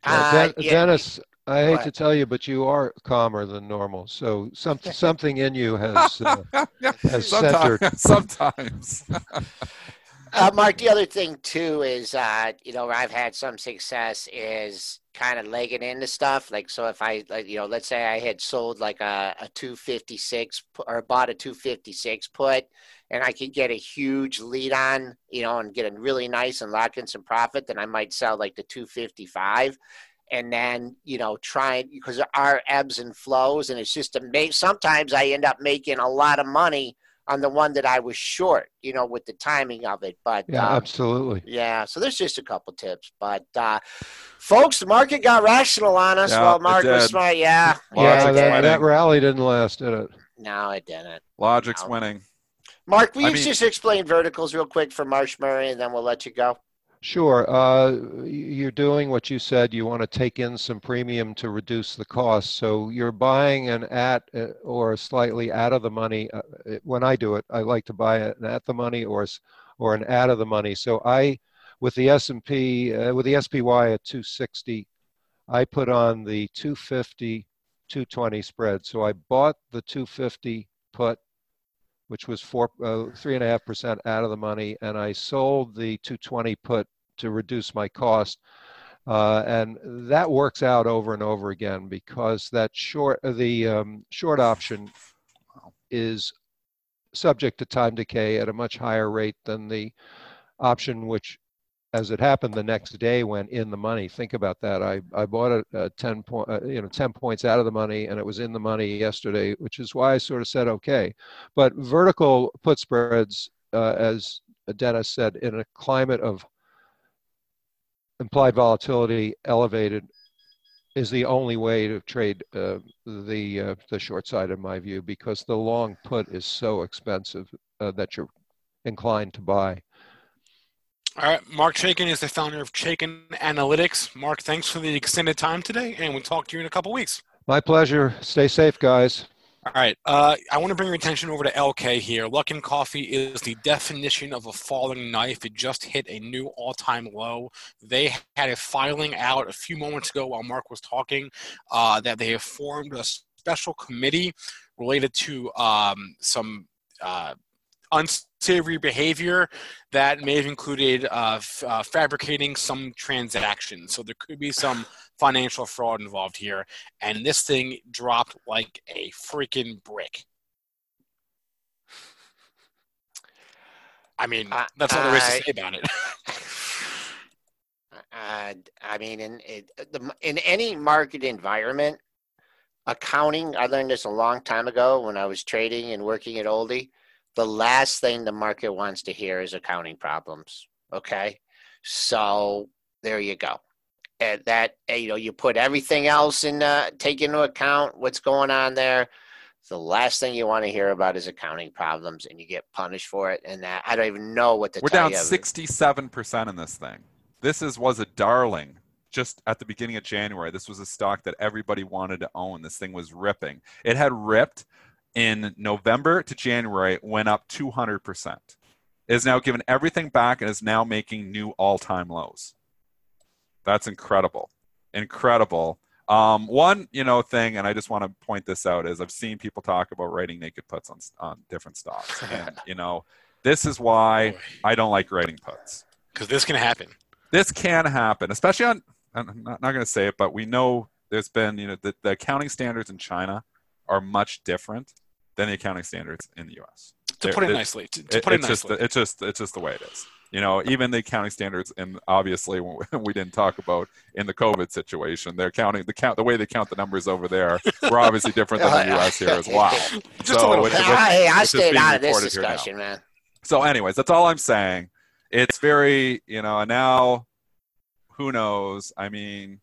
Uh, yeah. Dennis, I hate to tell you, but you are calmer than normal. So some, something in you has uh, has sometimes, centered. Sometimes. uh, Marc, the other thing too is, uh, you know, where I've had some success is kind of legging into stuff. Like, so if I, like, you know, let's say I had sold like a, a 256 or bought a 256 put and I could get a huge lead on, you know, and get a really nice and lock in some profit, then I might sell like the 255 and then you know trying because there are ebbs and flows and it's just to make sometimes i end up making a lot of money on the one that i was short you know with the timing of it but yeah um, absolutely. yeah so there's just a couple tips but uh folks the market got rational on us yeah, well Marc was smart yeah yeah, that, that, rally didn't last did it? No it didn't. Logic's no. winning. Marc will you mean, just explain verticals real quick for marsh murray and then we'll let you go Sure. Uh, you're doing what you said. You want to take in some premium to reduce the cost. So you're buying an at uh, or slightly out of the money. Uh, when I do it, I like to buy an at the money or or an out of the money. So I, with the S&P, uh, with the SPY at 260, I put on the 250, 220 spread. So I bought the 250 put which was four uh, three and a half percent out of the money, and I sold the 220 put to reduce my cost. Uh, and that works out over and over again because that short the um, short option is subject to time decay at a much higher rate than the option which as it happened the next day went in the money. Think about that. I, I bought it uh, 10 point uh, you know 10 points out of the money and it was in the money yesterday which is why i sort of said okay. But vertical put spreads uh, as dennis said in a climate of implied volatility elevated is the only way to trade uh, the uh, the short side in my view because the long put is so expensive uh, that you're inclined to buy. All right, Marc Chaikin is the founder of Chaikin Analytics. Marc, thanks for the extended time today, and we'll talk to you in a couple weeks. My pleasure. Stay safe, guys. All right. Uh, I want to bring your attention over to LK here. Luckin Coffee is the definition of a falling knife. It just hit a new all time low. They had a filing out a few moments ago while Marc was talking uh, that they have formed a special committee related to um, some. Uh, unsavory behavior that may have included uh, f- uh, fabricating some transactions. So there could be some financial fraud involved here, and this thing dropped like a freaking brick. I mean, uh, that's all there is to say about it. uh, I mean, in in any market environment, accounting. I learned this a long time ago when I was trading and working at Oldie. The last thing the market wants to hear is accounting problems. Okay, so there you go. And that you know you put everything else in uh, take into account what's going on there. The last thing you want to hear about is accounting problems and you get punished for it and that i don't even know what to we're down 67% in this thing. This is was a darling just at the beginning of january. This was a stock that everybody wanted to own. This thing was ripping. It had ripped in november to january went up 200% it is now given everything back and is now making new all-time lows that's incredible. Incredible. Um, one, you know, thing, and I just want to point this out is I've seen people talk about writing naked puts on on different stocks, and you know, this is why I don't like writing puts because this can happen. This can happen, especially on. I'm not, not going to say it, but we know there's been, you know, the, the accounting standards in China are much different than the accounting standards in the U.S. To They're, put it nicely, to, to put it, it nicely, just, it's just it's just the way it is. You know even the accounting standards and obviously we didn't talk about in the covid situation they're counting the count the way they count the numbers over there We're obviously different than the us here as well. Just so a little it, hey i stayed out of this discussion man. So anyways that's all i'm saying. It's very you know now who knows? I mean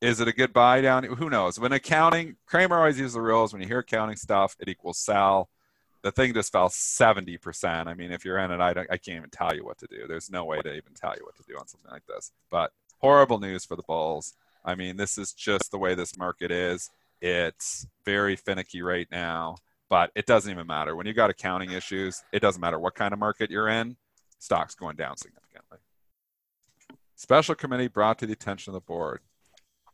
is it a good buy down who knows when accounting Cramer always uses the rules when you hear accounting stuff it equals sell the thing just fell 70%. I mean, if you're in it, I, I can't even tell you what to do. There's no way to even tell you what to do on something like this. But horrible news for the Bulls. I mean, this is just the way this market is. It's very finicky right now, but it doesn't even matter. When you got accounting issues, it doesn't matter what kind of market you're in, stocks going down significantly. Special committee brought to the attention of the board.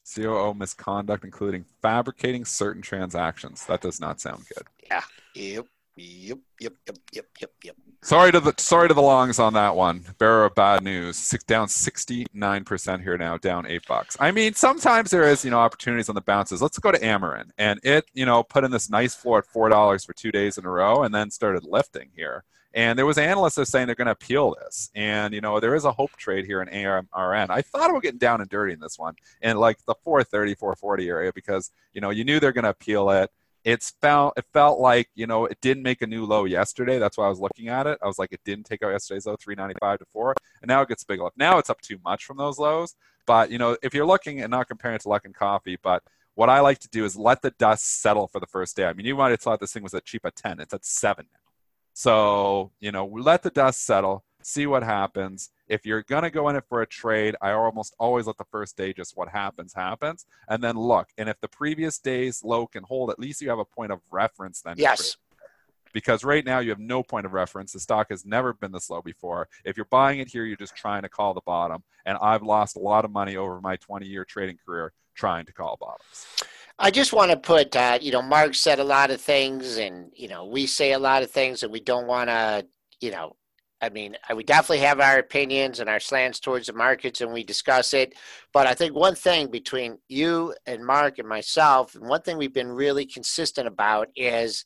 COO oh misconduct, including fabricating certain transactions. That does not sound good. Yeah. Yep. Yep, yep, yep, yep, yep, yep. Sorry to the sorry to the longs on that one. Bearer of bad news. Six, down sixty nine percent here now, down eight bucks. I mean, sometimes there is you know opportunities on the bounces. Let's go to Amarin, and it you know put in this nice floor at four dollars for two days in a row, and then started lifting here. And there was analysts are saying they're going to appeal this, and you know there is a hope trade here in AMRN. I thought it would get down and dirty in this one, and like the 430, 440 area, because you know you knew they're going to appeal it it's felt it felt like you know it didn't make a new low yesterday. That's why I was looking at it. I was like, it didn't take out yesterday's low, 395 to four, and now it gets big up. Now it's up too much from those lows. But you know, if you're looking and not comparing it to Luckin Coffee, but what I like to do is let the dust settle for the first day. I mean, you might have thought this thing was at cheap at 10. It's at seven now. So, you know, let the dust settle, see what happens if you're going to go in it for a trade, I almost always let the first day just what happens, happens. And then look. And if the previous day's low can hold, at least you have a point of reference then. Yes. Because right now you have no point of reference. The stock has never been this low before. If you're buying it here, you're just trying to call the bottom. And I've lost a lot of money over my 20 year trading career trying to call bottoms. I just want to put, uh, you know, Marc said a lot of things, and you know, we say a lot of things, and we don't want to, you know, I mean, we definitely have our opinions and our slants towards the markets, and we discuss it. But I think one thing between you and Marc and myself, and one thing we've been really consistent about is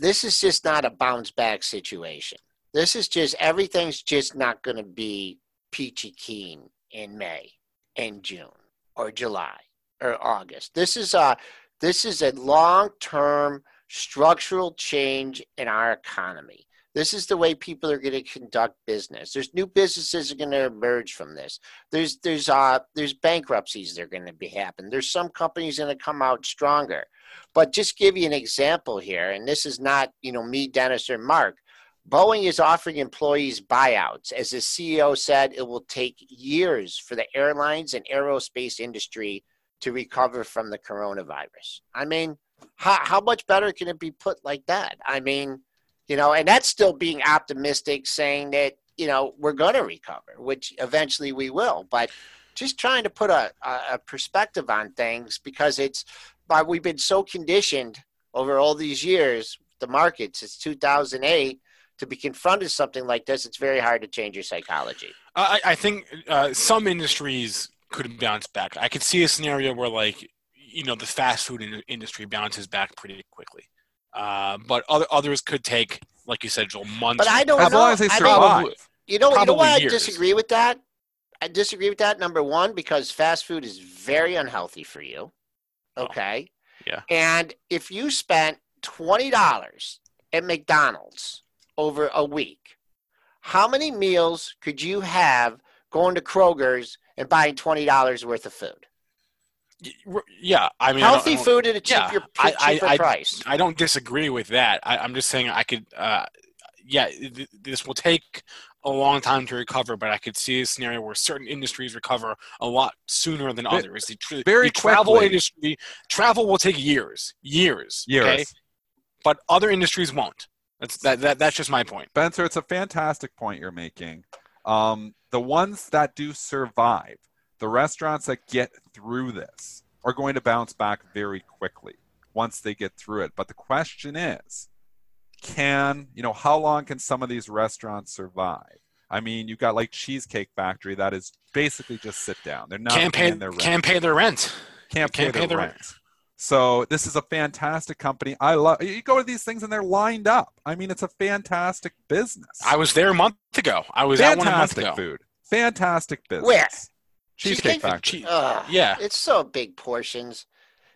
this is just not a bounce back situation. This is just everything's just not going to be peachy keen in May and June or July or August. This is a this is a long term structural change in our economy. This is the way people are going to conduct business. There's new businesses are going to emerge from this. There's there's uh there's bankruptcies that are going to be happen. There's some companies going to come out stronger. But just give you an example here, and this is not you know me, Dennis, or Marc. Boeing is offering employees buyouts. As the CEO said, it will take years for the airlines and aerospace industry to recover from the coronavirus. I mean, how, how much better can it be put like that? I mean, you know, and that's still being optimistic, saying that, you know, we're going to recover, which eventually we will. But just trying to put a, a perspective on things because it's, but we've been so conditioned over all these years, the markets, it's 2008 to be confronted something like this, it's very hard to change your psychology. I, I think uh, some industries could bounce back. I could see a scenario where, like, you know, the fast food industry bounces back pretty quickly. Uh, but other others could take, like you said, Joel, months. But I don't as know. long as they survive. You know, you know why I disagree with that? I disagree with that. Number one, because fast food is very unhealthy for you. Oh, okay. Oh, yeah. And if you spent twenty dollars at McDonald's over a week, how many meals could you have going to Kroger's and buying twenty dollars worth of food? Yeah, I mean, healthy I food at a cheaper, yeah, cheaper I, I, price. I, don't disagree with that. I, am just saying I could. Uh, yeah, th- this will take a long time to recover, but I could see a scenario where certain industries recover a lot sooner than others. The, tr- Very the travel industry, travel will take years, years, years, okay? but other industries won't. That's that, that. That's just my point, Spencer. It's a fantastic point you're making. Um, the ones that do survive the restaurants that get through this are going to bounce back very quickly once they get through it. But the question is, can, you know, how long can some of these restaurants survive? I mean, you've got like Cheesecake Factory that is basically just sit down. They're not can't pay, their rent. Can't pay their rent. Can't, can't pay, pay their, rent. rent. So this is a fantastic company. I love. You go to these things and they're lined up. I mean, it's a fantastic business. I was there a month ago. I was fantastic at one a month ago. food. Fantastic business. Where? Cheesecake, Factory. Ah, yeah. It's so big portions.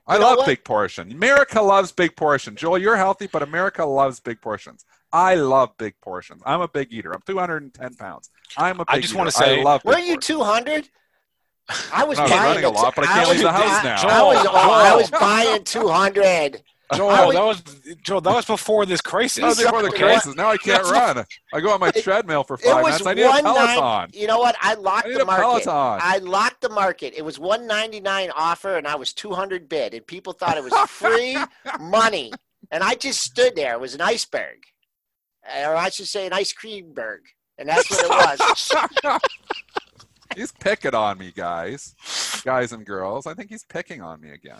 You I love what? big portion. America loves big portion. Joel, you're healthy, but America loves big portions. I love big portions. I'm a big eater. I'm 210 pounds. I'm a big I just want to say, I love. Were you 200? I was buying running a lot, but I can't leave the house now. I was, I was buying 200. Joel, that was Joel. That was before this crisis. That was before the crisis. Now I can't run. I go on my treadmill for five minutes. I need a Peloton. Nine, you know what? I locked I the market. I locked the market. It was one ninety nine offer, and I was two hundred bid, and people thought it was free money. And I just stood there. It was an iceberg, or I should say, an ice cream berg, and that's what it was. he's picking on me, guys, guys and girls. I think he's picking on me again.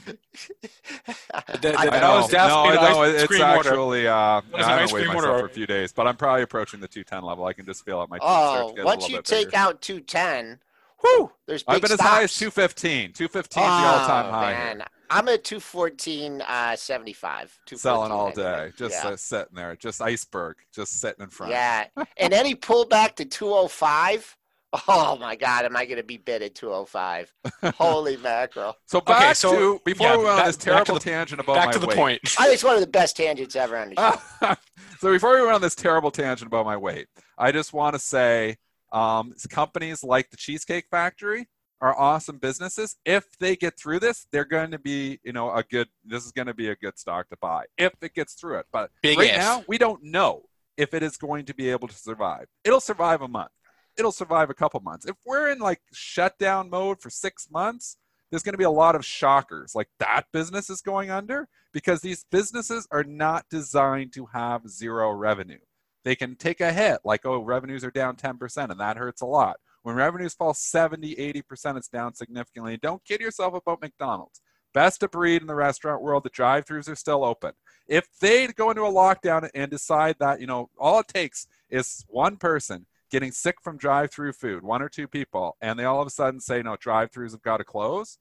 I know. No, I know. It's actually. Uh, I haven't weighed myself for a few days, but I'm probably approaching the 210 level. I can just feel it. My oh, once you take bigger. out 210, whoo, there's big I've been stops. as high as 215. 215 is oh, the all-time high. Man. I'm at 214, uh, 75. Selling all day, just yeah. uh, sitting there, just iceberg, just sitting in front. Yeah, and any pullback to 205 Oh my God, am I going to be bid at 205? Holy mackerel. So back okay, so, to, before yeah, we went on this terrible the, tangent about back my to the weight. point. I think it's one of the best tangents ever on the show. so before we went on this terrible tangent about my weight, I just want to say um, companies like the Cheesecake Factory are awesome businesses. If they get through this, they're going to be, you know, a good, this is going to be a good stock to buy if it gets through it. But Big right if. now, we don't know if it is going to be able to survive. It'll survive a month it'll survive a couple months. If we're in like shutdown mode for six months, there's going to be a lot of shockers like that business is going under because these businesses are not designed to have zero revenue. They can take a hit like, oh, revenues are down 10%, and that hurts a lot. When revenues fall 70, 80%, it's down significantly. Don't kid yourself about McDonald's. Best of breed in the restaurant world, the drive throughs are still open. If they go into a lockdown and decide that, you know, all it takes is one person getting sick from drive-through food, one or two people, and they all of a sudden say, no, drive-throughs have got to close.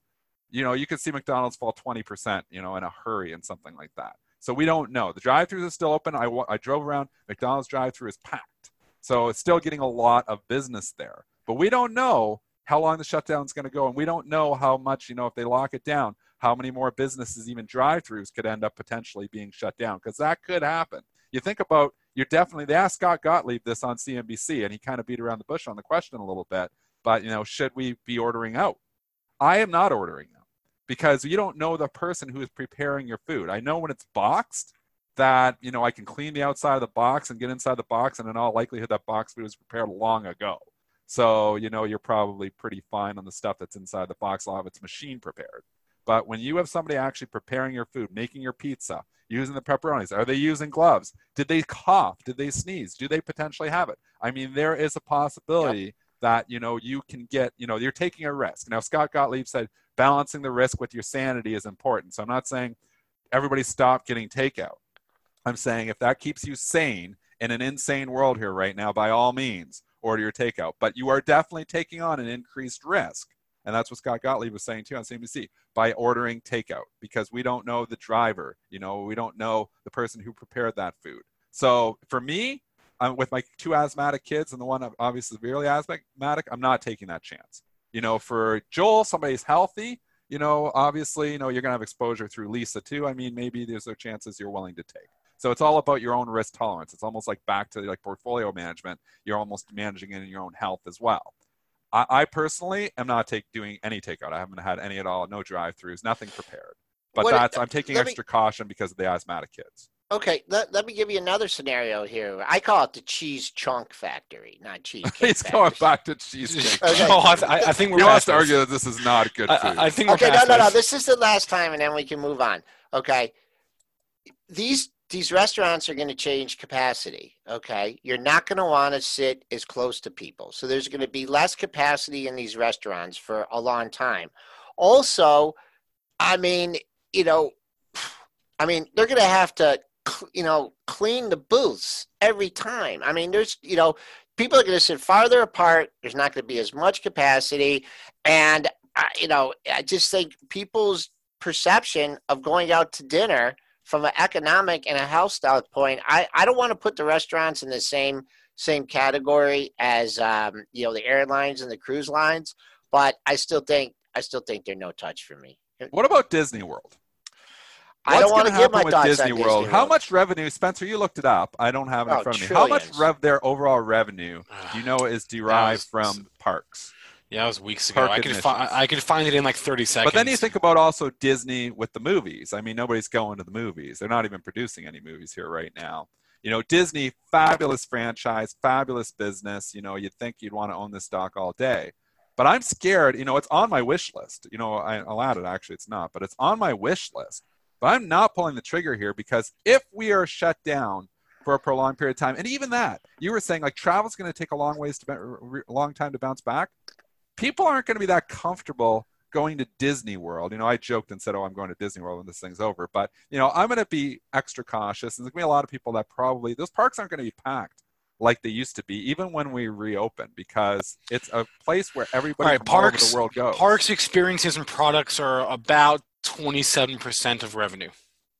You know, you could see McDonald's fall 20%, you know, in a hurry and something like that. So we don't know. The drive-throughs are still open. I, I drove around. McDonald's drive-through is packed. So it's still getting a lot of business there. But we don't know how long the shutdown is going to go, and we don't know how much, you know, if they lock it down, how many more businesses, even drive-throughs, could end up potentially being shut down because that could happen. You think about you're definitely they asked Scott Gottlieb this on CNBC, and he kind of beat around the bush on the question a little bit. But you know, should we be ordering out? I am not ordering them because you don't know the person who is preparing your food. I know when it's boxed that you know I can clean the outside of the box and get inside the box, and in all likelihood that box food was prepared long ago. So you know you're probably pretty fine on the stuff that's inside the box. A lot of it's machine prepared. But when you have somebody actually preparing your food, making your pizza, using the pepperonis, are they using gloves? Did they cough? Did they sneeze? Do they potentially have it? I mean, there is a possibility yep. that you know you can get you know you're taking a risk. Now Scott Gottlieb said balancing the risk with your sanity is important. So I'm not saying everybody stop getting takeout. I'm saying if that keeps you sane in an insane world here right now, by all means, order your takeout. But you are definitely taking on an increased risk. And that's what Scott Gottlieb was saying too on CNBC by ordering takeout because we don't know the driver. You know, we don't know the person who prepared that food. So for me, I'm with my two asthmatic kids and the one obviously severely asthmatic, I'm not taking that chance. You know, for Joel, somebody's healthy, you know, obviously, you know, you're going to have exposure through Lisa too. I mean, maybe there's no chances you're willing to take. So it's all about your own risk tolerance. It's almost like back to like portfolio management. You're almost managing it in your own health as well. I, I personally am not take, doing any takeout. I haven't had any at all. No drive-throughs. Nothing prepared. But what, that's I'm taking extra me, caution because of the asthmatic kids. Okay, let, let me give you another scenario here. I call it the cheese chunk factory, not cheese. He's going back to cheese okay. oh, I, I, think we're. You have to argue that this is not good food. I, I think. okay, no, no, no. This is the last time, and then we can move on. Okay, these these restaurants are going to change capacity. Okay, you're not going to want to sit as close to people, so there's going to be less capacity in these restaurants for a long time. Also, I mean, you know, I mean, they're going to have to you know, clean the booths every time. I mean, there's, you know, people are going to sit farther apart. There's not going to be as much capacity. And, uh, you know, I just think people's perception of going out to dinner from an economic and a health standpoint, I, I don't want to put the restaurants in the same same category as um, you know the airlines and the cruise lines, but I still think I still think they're no touch for me. What about Disney World? I don't want to give my with Disney World? Disney World. How much revenue, Spencer? You looked it up. I don't have it in oh, front of me. How much rev their overall revenue do you know is derived was, from parks? Yeah, it was weeks ago. I could find I could find it in like 30 seconds. But then you think about also Disney with the movies. I mean, nobody's going to the movies. They're not even producing any movies here right now. You know, Disney, fabulous franchise, fabulous business. You know, you'd think you'd want to own this stock all day. But I'm scared. You know, it's on my wish list. You know, I, I'll add it. Actually, it's not, but it's on my wish list but I'm not pulling the trigger here because if we are shut down for a prolonged period of time, and even that, you were saying like travel's going to take a long ways to a long time to bounce back. People aren't going to be that comfortable going to Disney World. You know, I joked and said, "Oh, I'm going to Disney World when this thing's over," but you know, I'm going to be extra cautious. And there's going to be a lot of people that probably those parks aren't going to be packed like they used to be, even when we reopen, because it's a place where everybody right, from parks, all over the world goes. Parks, experiences, and products are about 27% of revenue.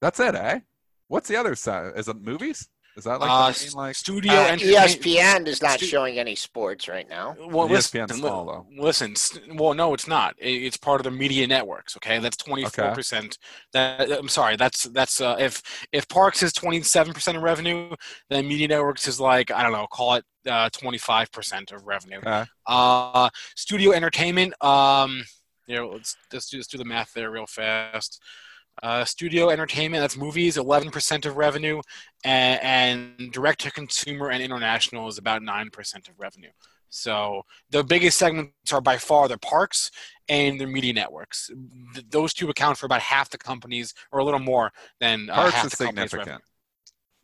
That's it, eh? What's the other side? Is it movies? Is that like, uh, main, like studio? Uh, ESPN is not stu- showing any sports right now. Well, listen, small, though. listen. Well, no, it's not. It's part of the media networks. Okay, that's twenty four percent. That I'm sorry. That's that's uh, if if Parks is twenty seven percent of revenue, then media networks is like I don't know, call it uh, twenty five percent of revenue. Okay. Uh, studio entertainment. Um, you know, let's, let's, do, let's do the math there real fast. Uh, studio entertainment, that's movies, 11% of revenue, and, and direct to consumer and international is about 9% of revenue. So the biggest segments are by far the parks and the media networks. Th- those two account for about half the companies, or a little more than uh, parks half is significant.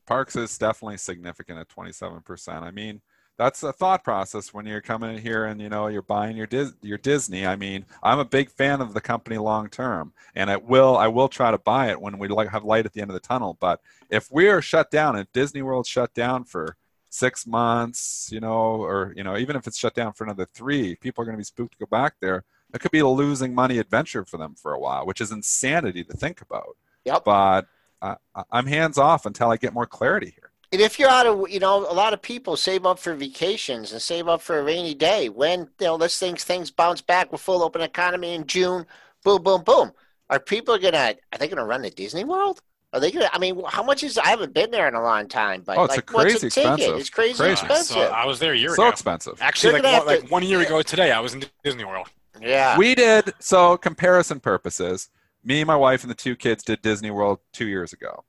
Parks is definitely significant at 27%. I mean, that's a thought process when you're coming in here and you know you're buying your Dis- your Disney. I mean, I'm a big fan of the company long term, and I will I will try to buy it when we like have light at the end of the tunnel. But if we're shut down, if Disney World shut down for six months, you know, or you know, even if it's shut down for another three, people are going to be spooked to go back there. It could be a losing money adventure for them for a while, which is insanity to think about. Yep. But uh, I'm hands off until I get more clarity here. And if you're out of, you know, a lot of people save up for vacations and save up for a rainy day. When you know, let's think things bounce back with full open economy in June. Boom, boom, boom. Are people gonna? Are they gonna run to Disney World? Are they gonna? I mean, how much is? I haven't been there in a long time, but oh, it's like, a crazy what's a expensive. It's crazy, Crazy. expensive. So I was there a year so ago. expensive. Actually, like, gonna like one year ago today, I was in Disney World. yeah. We did so comparison purposes. Me, my wife, and the two kids did Disney World two years ago,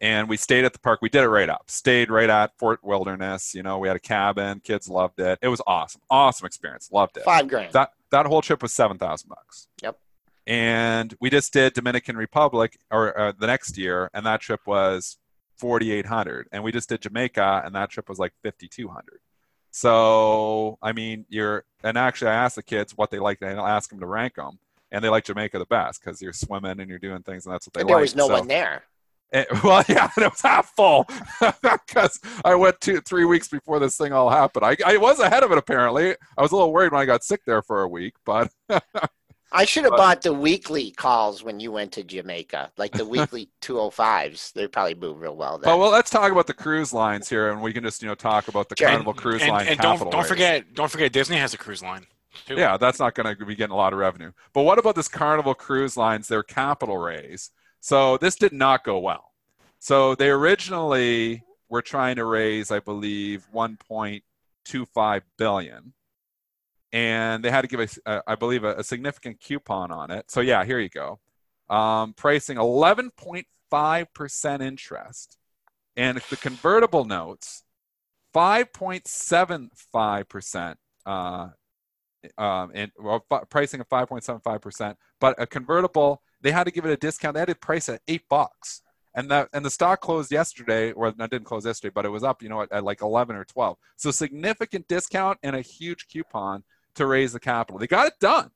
and we stayed at the park. We did it right up. Stayed right at Fort Wilderness. You know, we had a cabin. Kids loved it. It was awesome. Awesome experience. Loved it. Five grand. That that whole trip was seven thousand bucks. Yep. And we just did Dominican Republic or uh, the next year, and that trip was forty eight hundred. And we just did Jamaica, and that trip was like fifty two hundred. So I mean, you're and actually, I asked the kids what they like, and I'll ask them to rank them, and they like Jamaica the best because you're swimming and you're doing things, and that's what they and there like. was no So- one there. Eh, well, yeah, and it was half full because I went two, three weeks before this thing all happened. I, I was ahead of it apparently. I was a little worried when I got sick there for a week, but I should have But- bought the weekly calls when you went to Jamaica, like the weekly 205s. They probably move real well there. but well, let's talk about the cruise lines here, and we can just you know talk about the Sure. Carnival Cruise and, Line and don't don't raise. forget don't forget Disney has a cruise line. Too. Yeah, that's not going to be getting a lot of revenue. But what about this Carnival Cruise Lines, their capital raise? So this did not go well. So they originally were trying to raise, I believe, 1.25 billion, and they had to give a, a I believe, a, a significant coupon on it. So yeah, here you go. Um, pricing 11.5 percent interest, and the convertible notes 5.75 percent. Uh, um, and well, fi- pricing of 5.75%, but a convertible, they had to give it a discount. They had to price at eight bucks. And that and the stock closed yesterday, or no, didn't close yesterday, but it was up, you know, at, at like 11 or 12. So significant discount and a huge coupon to raise the capital. They got it done.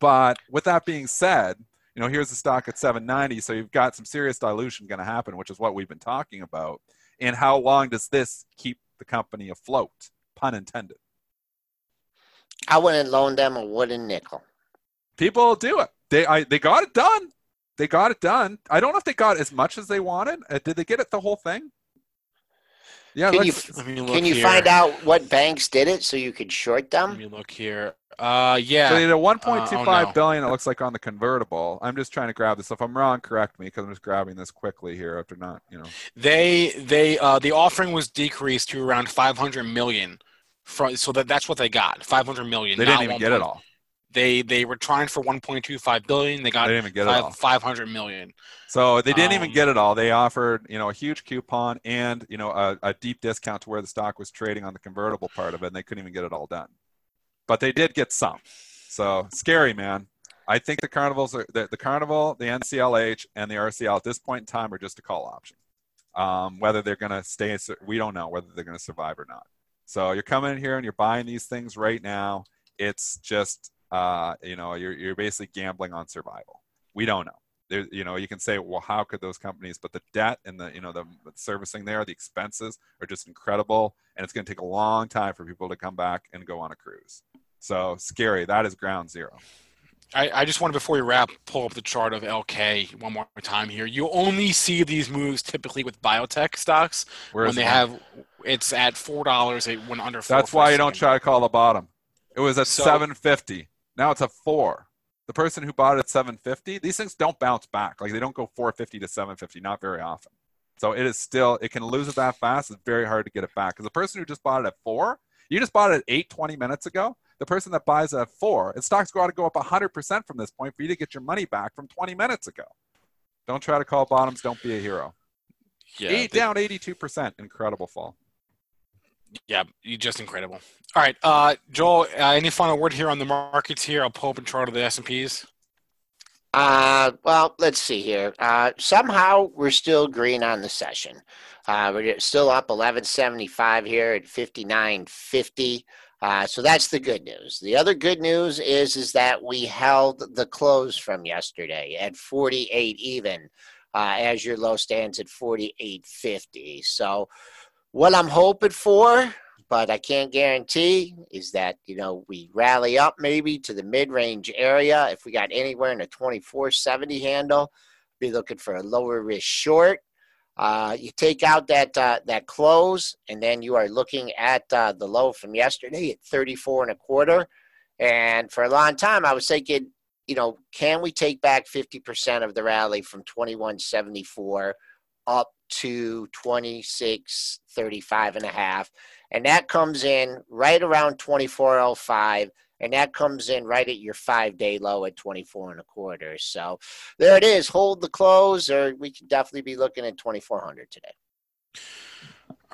But with that being said, you know, here's the stock at 790, so you've got some serious dilution going to happen, which is what we've been talking about. And how long does this keep the company afloat? Pun intended. I wouldn't loan them a wooden nickel. People do it. They I, they got it done. They got it done. I don't know if they got as much as they wanted. Uh, did they get it the whole thing? Yeah, Can let's- you Let me look can you here. find out what banks did it so you could short them? Let me look here. Uh, yeah. so they did a 1.25 Uh, oh, no. billion, It looks like on the convertible. I'm just trying to grab this. If I'm wrong, correct me because I'm just grabbing this quickly here after not, you know. They they uh the offering was decreased to around 500 million. From so that that's what they got 500 million. They didn't even 1 get it all. They they were trying for 1.25 billion. They They got didn't even get it all. 500 million. So they didn't even Um, get it all. They offered, you know, a huge coupon and, you know, a, a deep discount to where the stock was trading on the convertible part of it, and they couldn't even get it all done. But they did get some. So scary, man. I think the carnivals are the, the carnival, the NCLH, and the RCL at this point in time are just a call option. Um, whether they're going to stay, we don't know whether they're going to survive or not. So you're coming in here and you're buying these things right now. It's just, uh, you know, you're you're basically gambling on survival. We don't know there, you know, you can say, well, how could those companies? But the debt and the, you know, the servicing there, the expenses are just incredible, and it's going to take a long time for people to come back and go on a cruise. So scary. That is ground zero. I, I just wanted before we wrap pull up the chart of LK one more time here. You only see these moves typically with biotech stocks Whereas when they have it's at four dollars. It went under. That's why you don't try to call the bottom. It was at So- 750. Now it's a four. The person who bought it at 750, these things don't bounce back. Like they don't go 450 to 750, not very often. So it is still, it can lose it that fast. It's very hard to get it back. Because the person who just bought it at four, you just bought it at eight 20 minutes ago. The person that buys it at four, it stocks got to go up 100% from this point for you to get your money back from 20 minutes ago. Don't try to call bottoms. Don't be a hero. Yeah, Eight they- down 82%. Incredible fall. Yeah, you just incredible. All right, uh, Joel. Uh, any final word here on the markets? Here, I'll pull up a chart of the S and P's. Uh, well, let's see here. Uh, somehow we're still green on the session. Uh, we're still up 1175 here at 5950. Uh, so that's the good news. The other good news is is that we held the close from yesterday at 48 even, uh, as your low stands at 4850. So What I'm hoping for, but I can't guarantee, is that you know we rally up maybe to the mid-range area. If we got anywhere in a 2470 handle, be looking for a lower risk short. Uh, you take out that uh, that close, and then you are looking at uh, the low from yesterday at 34 and a quarter. And for a long time, I was thinking, you know, can we take back 50% of the rally from 2174 up to 2635 and a half? And that comes in right around 2405 and that comes in right at your five day low at 24 and a quarter. So there it is. Hold the close, or we can definitely be looking at 2400 today.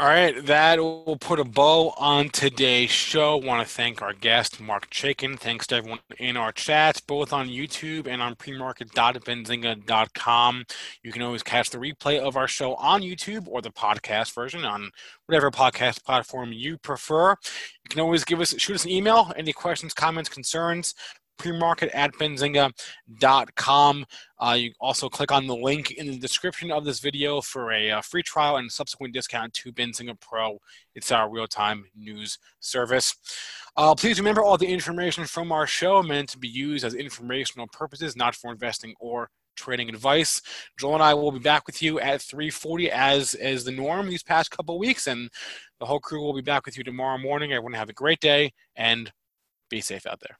All right, that will put a bow on today's show. Want to thank our guest, Marc Chaikin. Thanks to everyone in our chats, both on YouTube and on premarket.benzinga.com. You can always catch the replay of our show on YouTube or the podcast version on whatever podcast platform you prefer. You can always give us shoot us an email, any questions, comments, concerns, premarket at benzinga.com. Uh, you also click on the link in the description of this video for a uh, free trial and subsequent discount to Benzinga Pro. It's our real-time news service. Uh, please remember all the information from our show meant to be used as informational purposes, not for investing or trading advice. Joel and I will be back with you at 3:40 as is the norm these past couple weeks, and the whole crew will be back with you tomorrow morning. Everyone have a great day and be safe out there.